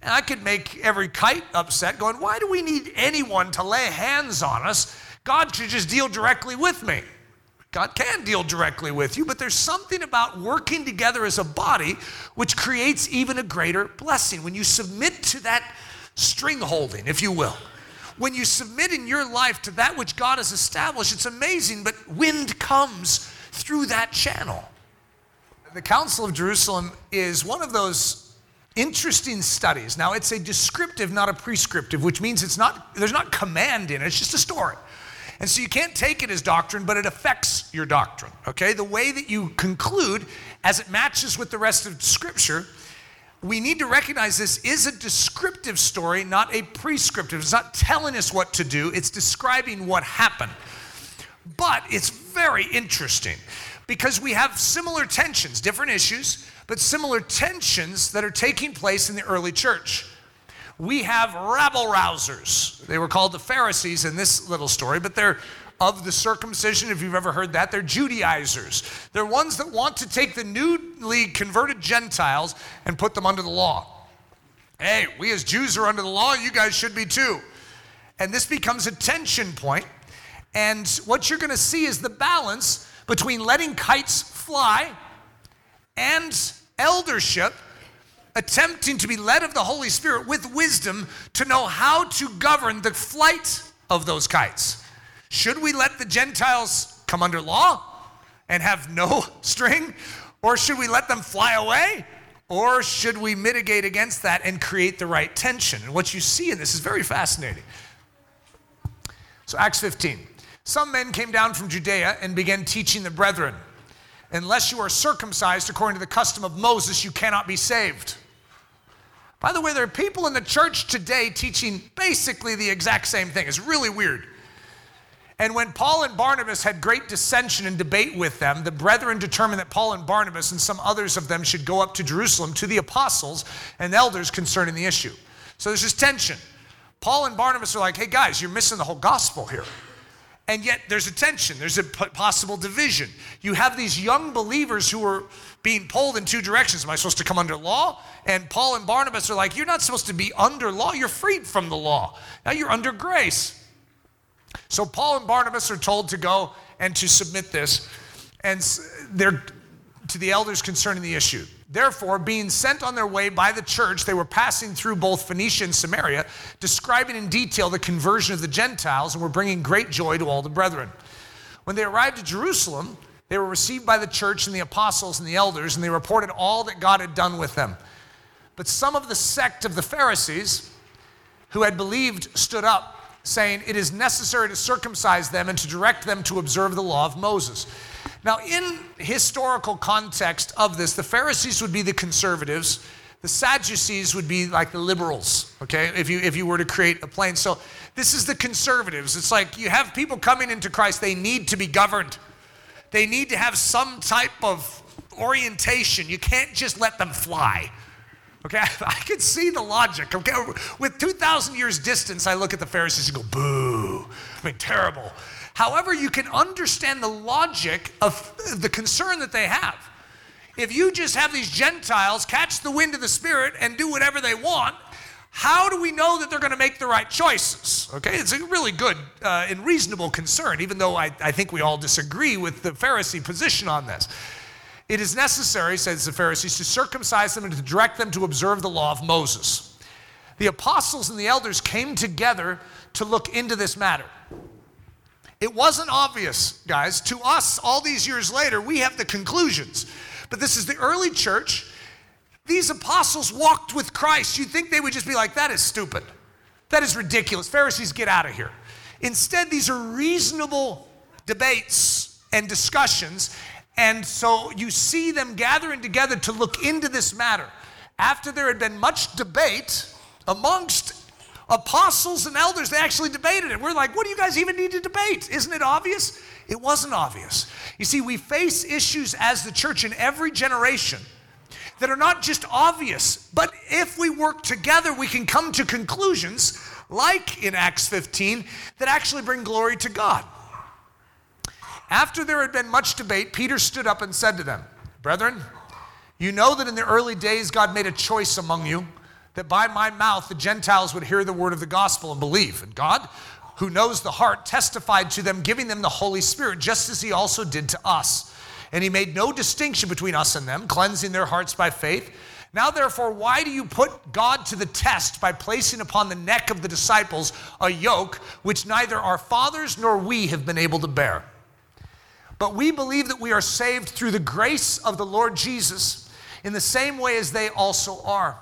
And I could make every kite upset, going, Why do we need anyone to lay hands on us? God should just deal directly with me. God can deal directly with you, but there's something about working together as a body which creates even a greater blessing. When you submit to that string holding, if you will, when you submit in your life to that which God has established, it's amazing, but wind comes through that channel. The Council of Jerusalem is one of those interesting studies. Now, it's a descriptive, not a prescriptive, which means it's not, there's not command in it, it's just a story. And so you can't take it as doctrine, but it affects your doctrine, okay? The way that you conclude as it matches with the rest of Scripture, we need to recognize this is a descriptive story, not a prescriptive. It's not telling us what to do, it's describing what happened. But it's very interesting because we have similar tensions, different issues, but similar tensions that are taking place in the early church we have rabble rousers. They were called the Pharisees in this little story, but they're of the circumcision, if you've ever heard that. They're Judaizers. They're ones that want to take the newly converted Gentiles and put them under the law. Hey, we as Jews are under the law, you guys should be too. And this becomes a tension point. And what you're going to see is the balance between letting kites fly and eldership attempting to be led of the Holy Spirit with wisdom to know how to govern the flight of those kites. Should we let the Gentiles come under law and have no [LAUGHS] string? Or should we let them fly away? Or should we mitigate against that and create the right tension? And what you see in this is very fascinating. So, Acts 15. Some men came down from Judea and began teaching the brethren. Unless you are circumcised according to the custom of Moses, you cannot be saved. By the way, there are people in the church today teaching basically the exact same thing. It's really weird. And when Paul and Barnabas had great dissension and debate with them, the brethren determined that Paul and Barnabas and some others of them should go up to Jerusalem to the apostles and elders concerning the issue. So there's this tension. Paul and Barnabas are like, hey guys, you're missing the whole gospel here. And yet there's a tension, there's a possible division. You have these young believers who are being pulled in two directions. Am I supposed to come under law? And Paul and Barnabas are like, You're not supposed to be under law, you're freed from the law. Now you're under grace. So Paul and Barnabas are told to go and to submit this, and they're to the elders concerning the issue. Therefore, being sent on their way by the church, they were passing through both Phoenicia and Samaria, describing in detail the conversion of the Gentiles, and were bringing great joy to all the brethren. When they arrived at Jerusalem, they were received by the church and the apostles and the elders, and they reported all that God had done with them. But some of the sect of the Pharisees who had believed stood up, saying, It is necessary to circumcise them and to direct them to observe the law of Moses. Now, in historical context of this, the Pharisees would be the conservatives, the Sadducees would be like the liberals, okay, if you, if you were to create a plane. So, this is the conservatives. It's like you have people coming into Christ, they need to be governed, they need to have some type of orientation. You can't just let them fly. Okay, [LAUGHS] I can see the logic. Okay, with 2,000 years distance, I look at the Pharisees and go, boo. I mean, terrible. However, you can understand the logic of the concern that they have. If you just have these Gentiles catch the wind of the Spirit and do whatever they want, how do we know that they're going to make the right choices? Okay, it's a really good uh, and reasonable concern, even though I, I think we all disagree with the Pharisee position on this. It is necessary, says the Pharisees, to circumcise them and to direct them to observe the law of Moses. The apostles and the elders came together to look into this matter. It wasn't obvious, guys. To us, all these years later, we have the conclusions. But this is the early church. These apostles walked with Christ. You'd think they would just be like, that is stupid. That is ridiculous. Pharisees, get out of here. Instead, these are reasonable debates and discussions. And so you see them gathering together to look into this matter. After there had been much debate amongst apostles and elders, they actually debated it. We're like, what do you guys even need to debate? Isn't it obvious? It wasn't obvious. You see, we face issues as the church in every generation that are not just obvious, but if we work together, we can come to conclusions, like in Acts 15, that actually bring glory to God. After there had been much debate, Peter stood up and said to them, Brethren, you know that in the early days God made a choice among you that by my mouth the Gentiles would hear the word of the gospel and believe. And God, who knows the heart, testified to them, giving them the Holy Spirit, just as He also did to us. And He made no distinction between us and them, cleansing their hearts by faith. Now, therefore, why do you put God to the test by placing upon the neck of the disciples a yoke which neither our fathers nor we have been able to bear? But we believe that we are saved through the grace of the Lord Jesus in the same way as they also are.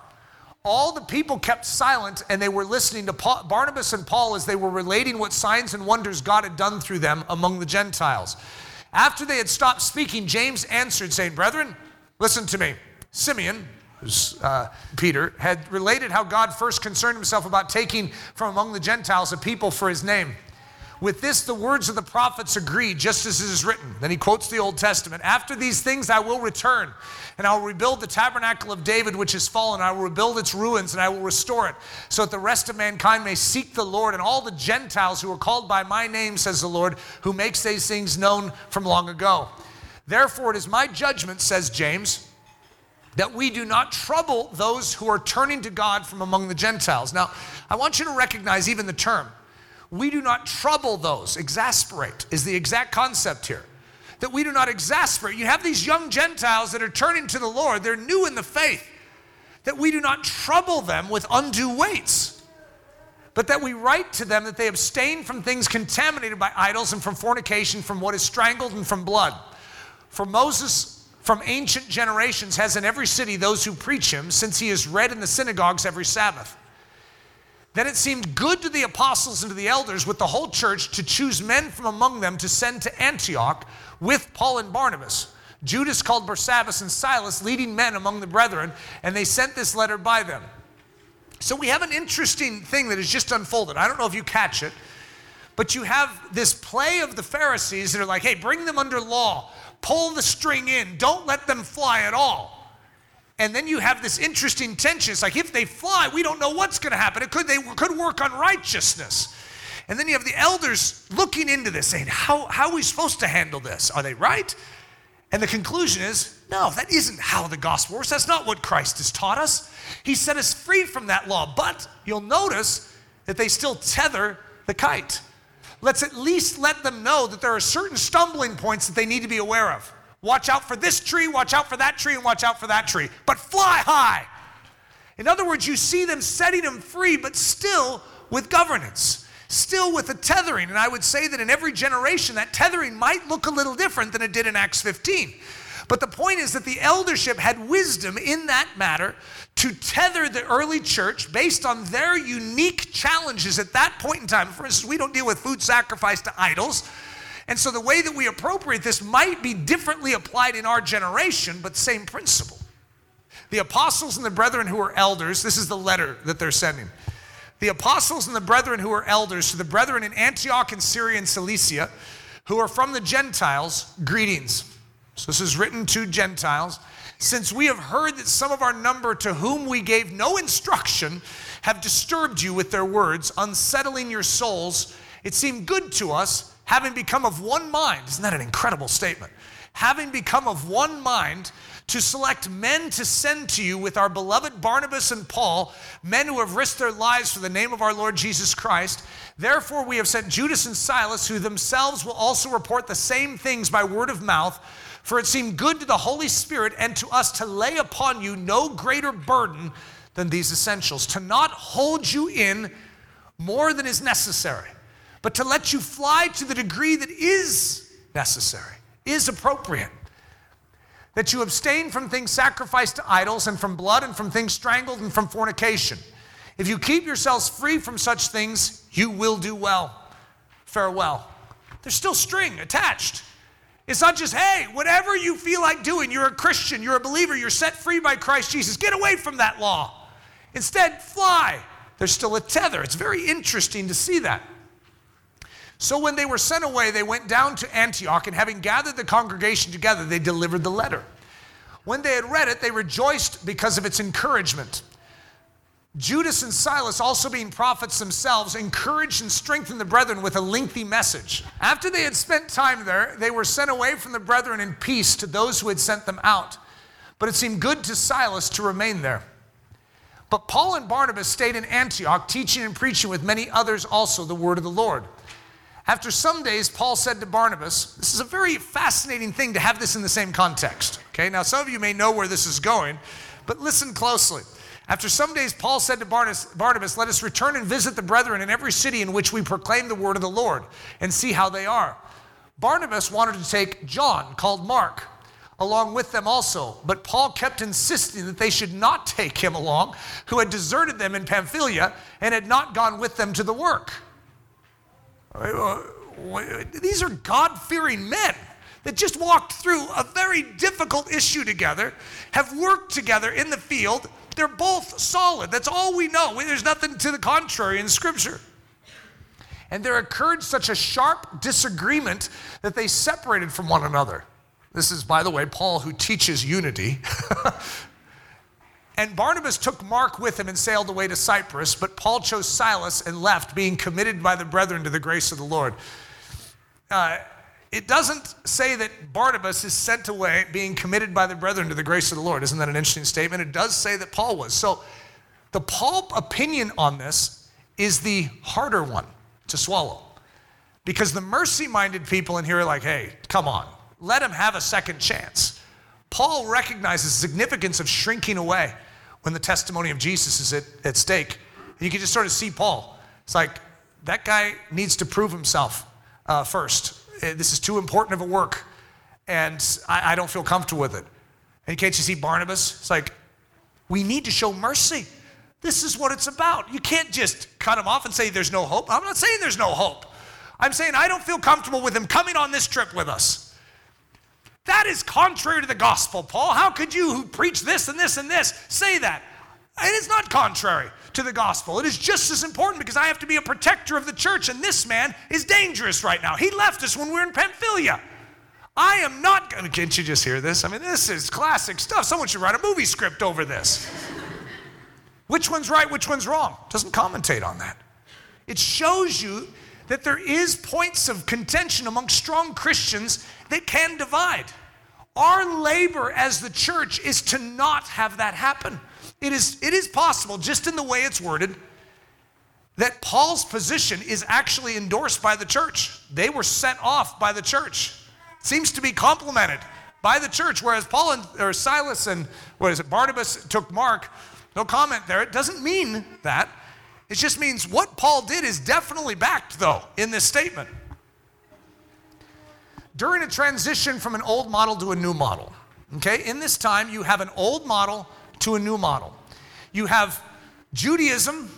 All the people kept silent and they were listening to Paul, Barnabas and Paul as they were relating what signs and wonders God had done through them among the Gentiles. After they had stopped speaking, James answered, saying, Brethren, listen to me. Simeon, uh, Peter, had related how God first concerned himself about taking from among the Gentiles a people for his name. With this, the words of the prophets agree, just as it is written. Then he quotes the Old Testament After these things, I will return, and I will rebuild the tabernacle of David, which has fallen. I will rebuild its ruins, and I will restore it, so that the rest of mankind may seek the Lord, and all the Gentiles who are called by my name, says the Lord, who makes these things known from long ago. Therefore, it is my judgment, says James, that we do not trouble those who are turning to God from among the Gentiles. Now, I want you to recognize even the term we do not trouble those. Exasperate is the exact concept here. That we do not exasperate. You have these young Gentiles that are turning to the Lord, they're new in the faith. That we do not trouble them with undue weights, but that we write to them that they abstain from things contaminated by idols and from fornication, from what is strangled, and from blood. For Moses, from ancient generations, has in every city those who preach him, since he is read in the synagogues every Sabbath. Then it seemed good to the apostles and to the elders with the whole church to choose men from among them to send to Antioch with Paul and Barnabas. Judas called Barsabbas and Silas, leading men among the brethren, and they sent this letter by them. So we have an interesting thing that has just unfolded. I don't know if you catch it, but you have this play of the Pharisees that are like, hey, bring them under law, pull the string in, don't let them fly at all. And then you have this interesting tension. It's like if they fly, we don't know what's going to happen. It could they could work on righteousness. And then you have the elders looking into this, saying, how, how are we supposed to handle this? Are they right? And the conclusion is, no, that isn't how the gospel works. That's not what Christ has taught us. He set us free from that law. But you'll notice that they still tether the kite. Let's at least let them know that there are certain stumbling points that they need to be aware of. Watch out for this tree, watch out for that tree, and watch out for that tree. But fly high. In other words, you see them setting them free, but still with governance, still with a tethering. And I would say that in every generation, that tethering might look a little different than it did in Acts 15. But the point is that the eldership had wisdom in that matter to tether the early church based on their unique challenges at that point in time. For instance, we don't deal with food sacrifice to idols. And so the way that we appropriate this might be differently applied in our generation, but same principle. The apostles and the brethren who are elders, this is the letter that they're sending. The apostles and the brethren who are elders to the brethren in Antioch and Syria and Cilicia, who are from the Gentiles, greetings. So this is written to Gentiles. Since we have heard that some of our number to whom we gave no instruction have disturbed you with their words, unsettling your souls, it seemed good to us having become of one mind, isn't that an incredible statement? Having become of one mind to select men to send to you with our beloved Barnabas and Paul, men who have risked their lives for the name of our Lord Jesus Christ. Therefore, we have sent Judas and Silas, who themselves will also report the same things by word of mouth. For it seemed good to the Holy Spirit and to us to lay upon you no greater burden than these essentials, to not hold you in more than is necessary but to let you fly to the degree that is necessary, is appropriate. That you abstain from things sacrificed to idols and from blood and from things strangled and from fornication. If you keep yourselves free from such things, you will do well. Farewell. There's still string attached. It's not just, hey, whatever you feel like doing, you're a Christian, you're a believer, you're set free by Christ Jesus. Get away from that law. Instead, fly. There's still a tether. It's very interesting to see that. So when they were sent away, they went down to Antioch, and having gathered the congregation together, they delivered the letter. When they had read it, they rejoiced because of its encouragement. Judas and Silas, also being prophets themselves, encouraged and strengthened the brethren with a lengthy message. After they had spent time there, they were sent away from the brethren in peace to those who had sent them out. But it seemed good to Silas to remain there. But Paul and Barnabas stayed in Antioch, teaching and preaching with many others also the word of the Lord. After some days, Paul said to Barnabas, This is a very fascinating thing to have this in the same context. Okay, now some of you may know where this is going, but listen closely. After some days, Paul said to Barnabas, Let us return and visit the brethren in every city in which we proclaim the word of the Lord and see how they are. Barnabas wanted to take John, called Mark, along with them also, but Paul kept insisting that they should not take him along, who had deserted them in Pamphylia and had not gone with them to the work. These are God fearing men that just walked through a very difficult issue together, have worked together in the field. They're both solid. That's all we know. There's nothing to the contrary in Scripture. And there occurred such a sharp disagreement that they separated from one another. This is, by the way, Paul who teaches unity. [LAUGHS] and Barnabas took Mark with him and sailed away to Cyprus, but Paul chose Silas and left, being committed by the brethren to the grace of the Lord. Uh, it doesn't say that Barnabas is sent away being committed by the brethren to the grace of the Lord. Isn't that an interesting statement? It does say that Paul was. So the Paul opinion on this is the harder one to swallow. Because the mercy minded people in here are like, hey, come on, let him have a second chance. Paul recognizes the significance of shrinking away when the testimony of Jesus is at, at stake. You can just sort of see Paul. It's like, that guy needs to prove himself uh, first. Uh, this is too important of a work, and I, I don't feel comfortable with it. And can't you see Barnabas? It's like, we need to show mercy. This is what it's about. You can't just cut him off and say there's no hope. I'm not saying there's no hope. I'm saying I don't feel comfortable with him coming on this trip with us. That is contrary to the gospel, Paul. How could you, who preach this and this and this, say that? It is not contrary to the gospel. It is just as important because I have to be a protector of the church, and this man is dangerous right now. He left us when we were in Pamphylia. I am not going to. Can't you just hear this? I mean, this is classic stuff. Someone should write a movie script over this. which one's right, which one's wrong? Doesn't commentate on that. It shows you that there is points of contention among strong Christians that can divide. Our labor as the church is to not have that happen. It is, it is possible, just in the way it's worded, that Paul's position is actually endorsed by the church. They were sent off by the church. Seems to be complimented by the church, whereas Paul and, or Silas and what is it, Barnabas took Mark. No comment there. It doesn't mean that. It just means what Paul did is definitely backed, though, in this statement. During a transition from an old model to a new model, okay, in this time you have an old model to a new model. You have Judaism,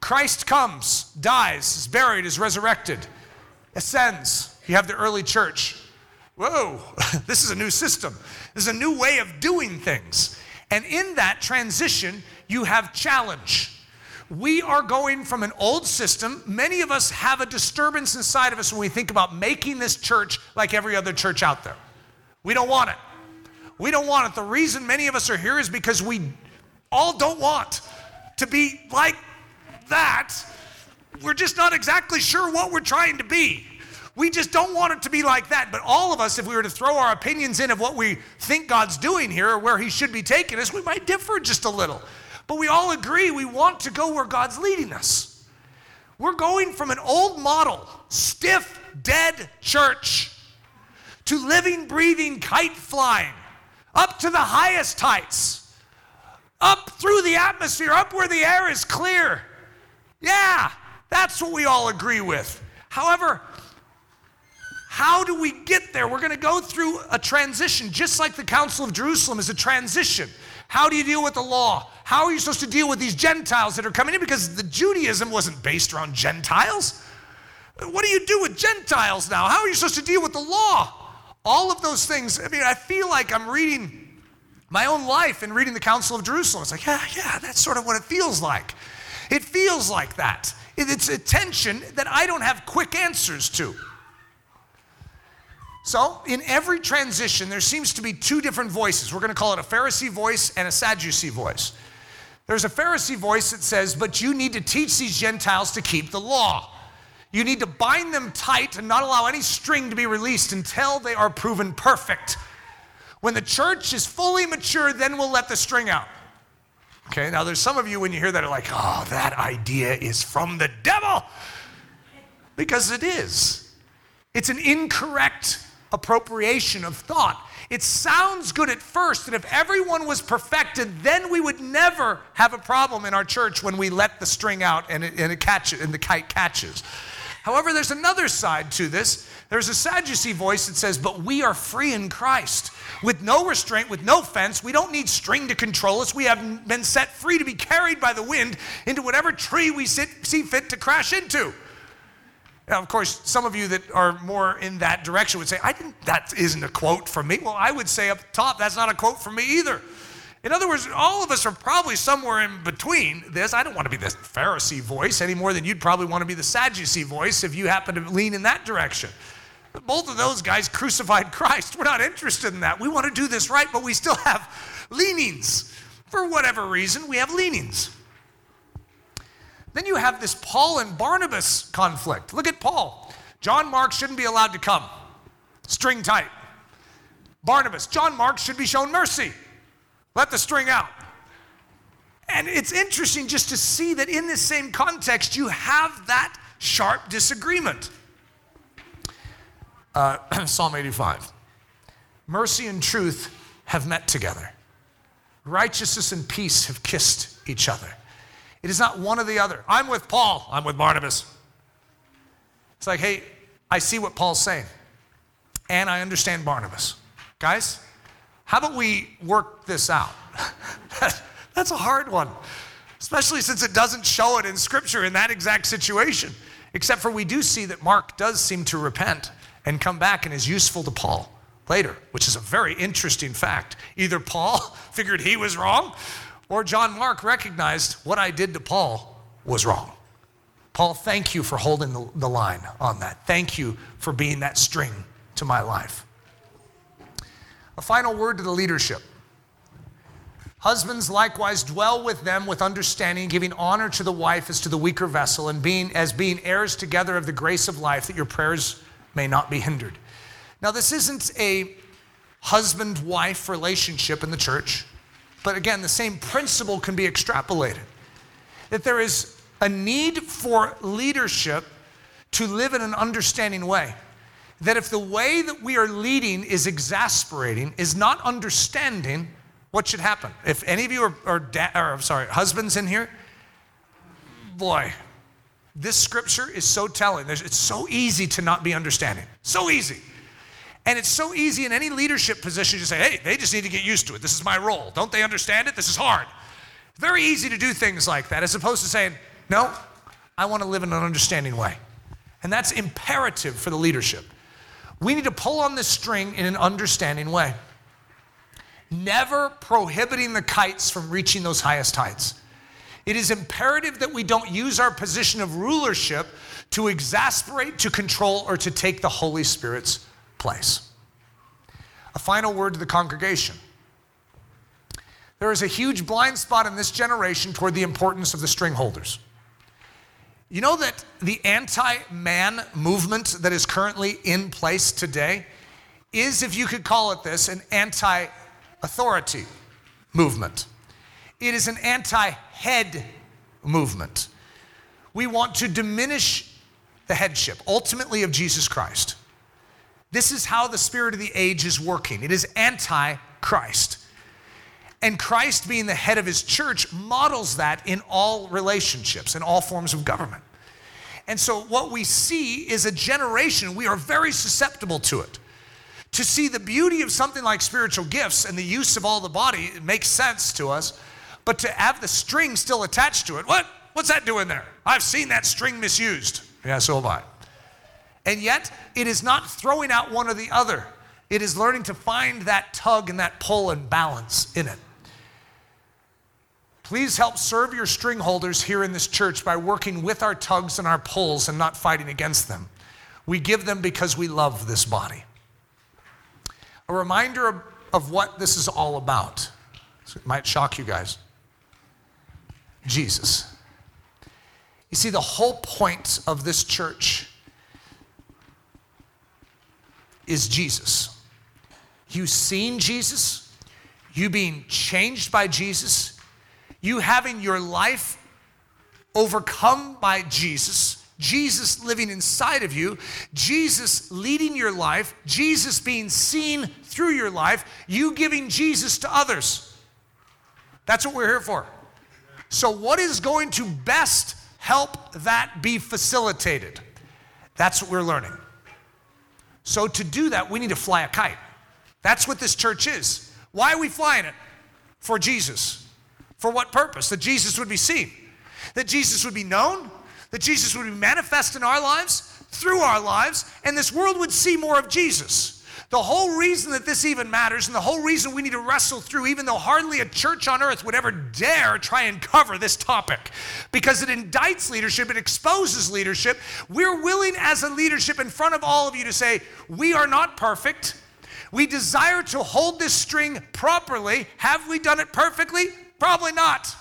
Christ comes, dies, is buried, is resurrected, ascends. You have the early church. Whoa, [LAUGHS] this is a new system. This is a new way of doing things. And in that transition, you have challenge. We are going from an old system. Many of us have a disturbance inside of us when we think about making this church like every other church out there. We don't want it. We don't want it. The reason many of us are here is because we all don't want to be like that. We're just not exactly sure what we're trying to be. We just don't want it to be like that. But all of us, if we were to throw our opinions in of what we think God's doing here or where He should be taking us, we might differ just a little. But we all agree we want to go where God's leading us. We're going from an old model, stiff, dead church, to living, breathing, kite flying, up to the highest heights, up through the atmosphere, up where the air is clear. Yeah, that's what we all agree with. However, how do we get there? We're going to go through a transition, just like the Council of Jerusalem is a transition. How do you deal with the law? How are you supposed to deal with these Gentiles that are coming in? Because the Judaism wasn't based around Gentiles. What do you do with Gentiles now? How are you supposed to deal with the law? All of those things, I mean, I feel like I'm reading my own life and reading the Council of Jerusalem. It's like, yeah, yeah, that's sort of what it feels like. It feels like that. It's a tension that I don't have quick answers to. So, in every transition, there seems to be two different voices. We're going to call it a Pharisee voice and a Sadducee voice. There's a Pharisee voice that says, But you need to teach these Gentiles to keep the law. You need to bind them tight and not allow any string to be released until they are proven perfect. When the church is fully mature, then we'll let the string out. Okay, now there's some of you when you hear that are like, oh, that idea is from the devil. Because it is. It's an incorrect appropriation of thought. It sounds good at first, and if everyone was perfected, then we would never have a problem in our church when we let the string out and it, and it catches and the kite catches. However, there's another side to this. There's a Sadducee voice that says, But we are free in Christ. With no restraint, with no fence, we don't need string to control us. We have been set free to be carried by the wind into whatever tree we sit, see fit to crash into. Now, of course, some of you that are more in that direction would say, I didn't, that isn't a quote from me. Well, I would say up top, that's not a quote from me either. In other words, all of us are probably somewhere in between this. I don't want to be the Pharisee voice any more than you'd probably want to be the Sadducee voice if you happen to lean in that direction. Both of those guys crucified [LAUGHS] Christ. We're not interested in that. We want to do this right, but we still have leanings. For whatever reason, we have leanings. Then you have this Paul and Barnabas conflict. Look at Paul. John Mark shouldn't be allowed to come. String tight. Barnabas, John Mark should be shown mercy. Let the string out. And it's interesting just to see that in this same context, you have that sharp disagreement. Uh, [CLEARS THROAT] Psalm 85 Mercy and truth have met together, righteousness and peace have kissed each other. It is not one or the other. I'm with Paul, I'm with Barnabas. It's like, hey, I see what Paul's saying, and I understand Barnabas. Guys, how about we work this out? [LAUGHS] That's a hard one, especially since it doesn't show it in Scripture in that exact situation. Except for we do see that Mark does seem to repent and come back and is useful to Paul later, which is a very interesting fact. Either Paul [LAUGHS] figured he was wrong, or John Mark recognized what I did to Paul was wrong. Paul, thank you for holding the, line on that. Thank you for being that string to my life. A final word to the leadership. Husbands likewise dwell with them with understanding, giving honor to the wife as to the weaker vessel, and being as being heirs together of the grace of life, that your prayers may not be hindered. Now, this isn't a husband-wife relationship in the church. But again, the same principle can be extrapolated that there is a need for leadership to live in an understanding way. That if the way that we are leading is exasperating, is not understanding, what should happen? If any of you are, are, da- or, sorry, husbands in here, boy, this scripture is so telling. There's, it's so easy to not be understanding. So easy. And it's so easy in any leadership position to say, hey, they just need to get used to it. This is my role. Don't they understand it? This is hard. Very easy to do things like that as opposed to saying, no, I want to live in an understanding way. And that's imperative for the leadership. We need to pull on this string in an understanding way, never prohibiting the kites from reaching those highest heights. It is imperative that we don't use our position of rulership to exasperate, to control, or to take the Holy Spirit's place. A final word to the congregation. There is a huge blind spot in this generation toward the importance of the string holders. You know that the anti man movement that is currently in place today is, if you could call it this, an anti authority movement. It is an anti head movement. We want to diminish the headship, ultimately, of Jesus Christ. This is how the spirit of the age is working it is anti Christ. And Christ, being the head of his church, models that in all relationships, in all forms of government. And so, what we see is a generation, we are very susceptible to it. To see the beauty of something like spiritual gifts and the use of all the body, makes sense to us. But to have the string still attached to it, what? What's that doing there? I've seen that string misused. Yeah, so have I. And yet, it is not throwing out one or the other. It is learning to find that tug and that pull and balance in it. Please help serve your string holders here in this church by working with our tugs and our pulls and not fighting against them. We give them because we love this body. A reminder of, of what this is all about. So it might shock you guys. Jesus. You see, the whole point of this church is Jesus. You seen Jesus, you being changed by Jesus, you having your life overcome by Jesus, Jesus living inside of you, Jesus leading your life, Jesus being seen through your life, you giving Jesus to others. That's what we're here for. So, what is going to best help that be facilitated? That's what we're learning. So, to do that, we need to fly a kite. That's what this church is. Why are we flying it? For Jesus. For what purpose? That Jesus would be seen, that Jesus would be known, that Jesus would be manifest in our lives, through our lives, and this world would see more of Jesus. The whole reason that this even matters, and the whole reason we need to wrestle through, even though hardly a church on earth would ever dare try and cover this topic, because it indicts leadership, it exposes leadership. We're willing as a leadership in front of all of you to say, we are not perfect. We desire to hold this string properly. Have we done it perfectly? Probably not.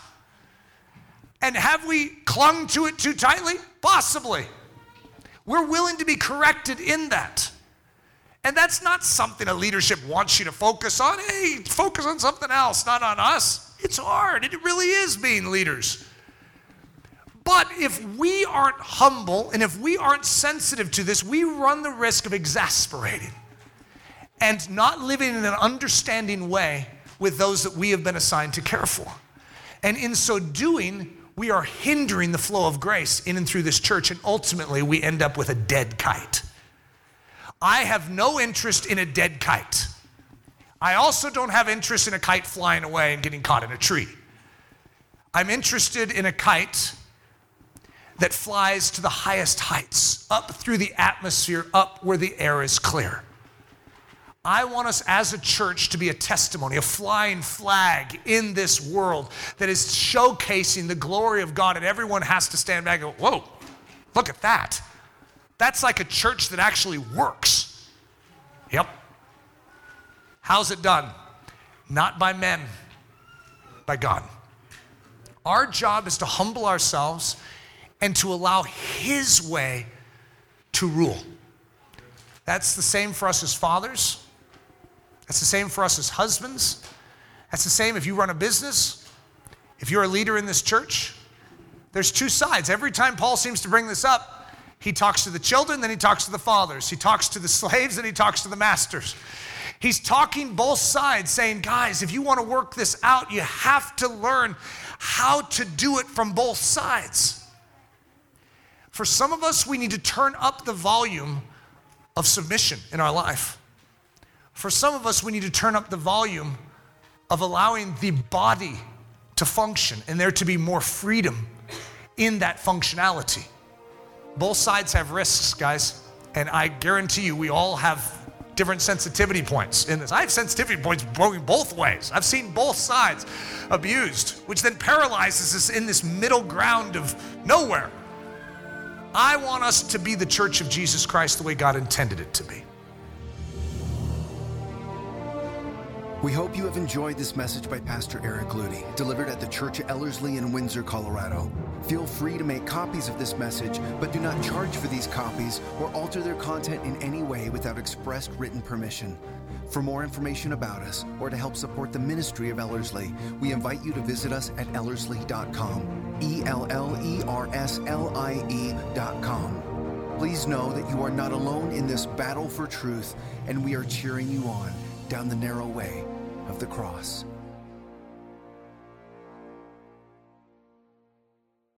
And have we clung to it too tightly? Possibly. We're willing to be corrected in that. And that's not something a leadership wants you to focus on. Hey, focus on something else, not on us. It's hard. It really is being leaders. But if we aren't humble and if we aren't sensitive to this, we run the risk of exasperating and not living in an understanding way with those that we have been assigned to care for. And in so doing, we are hindering the flow of grace in and through this church, and ultimately we end up with a dead kite. I have no interest in a dead kite. I also don't have interest in a kite flying away and getting caught in a tree. I'm interested in a kite that flies to the highest heights, up through the atmosphere, up where the air is clear. I want us as a church to be a testimony, a flying flag in this world that is showcasing the glory of God, and everyone has to stand back and go, Whoa, look at that. That's like a church that actually works. Yep. How's it done? Not by men, by God. Our job is to humble ourselves and to allow His way to rule. That's the same for us as fathers. That's the same for us as husbands. That's the same if you run a business, if you're a leader in this church. There's two sides. Every time Paul seems to bring this up, he talks to the children, then he talks to the fathers. He talks to the slaves, and he talks to the masters. He's talking both sides, saying, guys, if you want to work this out, you have to learn how to do it from both sides. For some of us, we need to turn up the volume of submission in our life. For some of us, we need to turn up the volume of allowing the body to function and there to be more freedom in that functionality. Both sides have risks, guys, and I guarantee you we all have different sensitivity points in this. I have sensitivity points going both ways. I've seen both sides abused, which then paralyzes us in this middle ground of nowhere. I want us to be the church of Jesus Christ the way God intended it to be. We hope you have enjoyed this message by Pastor Eric Ludy, delivered at the Church of Ellerslie in Windsor, Colorado. Feel free to make copies of this message, but do not charge for these copies or alter their content in any way without expressed written permission. For more information about us or to help support the ministry of Ellerslie, we invite you to visit us at ellerslie.com. E L L E R S L I E.com. Please know that you are not alone in this battle for truth, and we are cheering you on down the narrow way of the cross.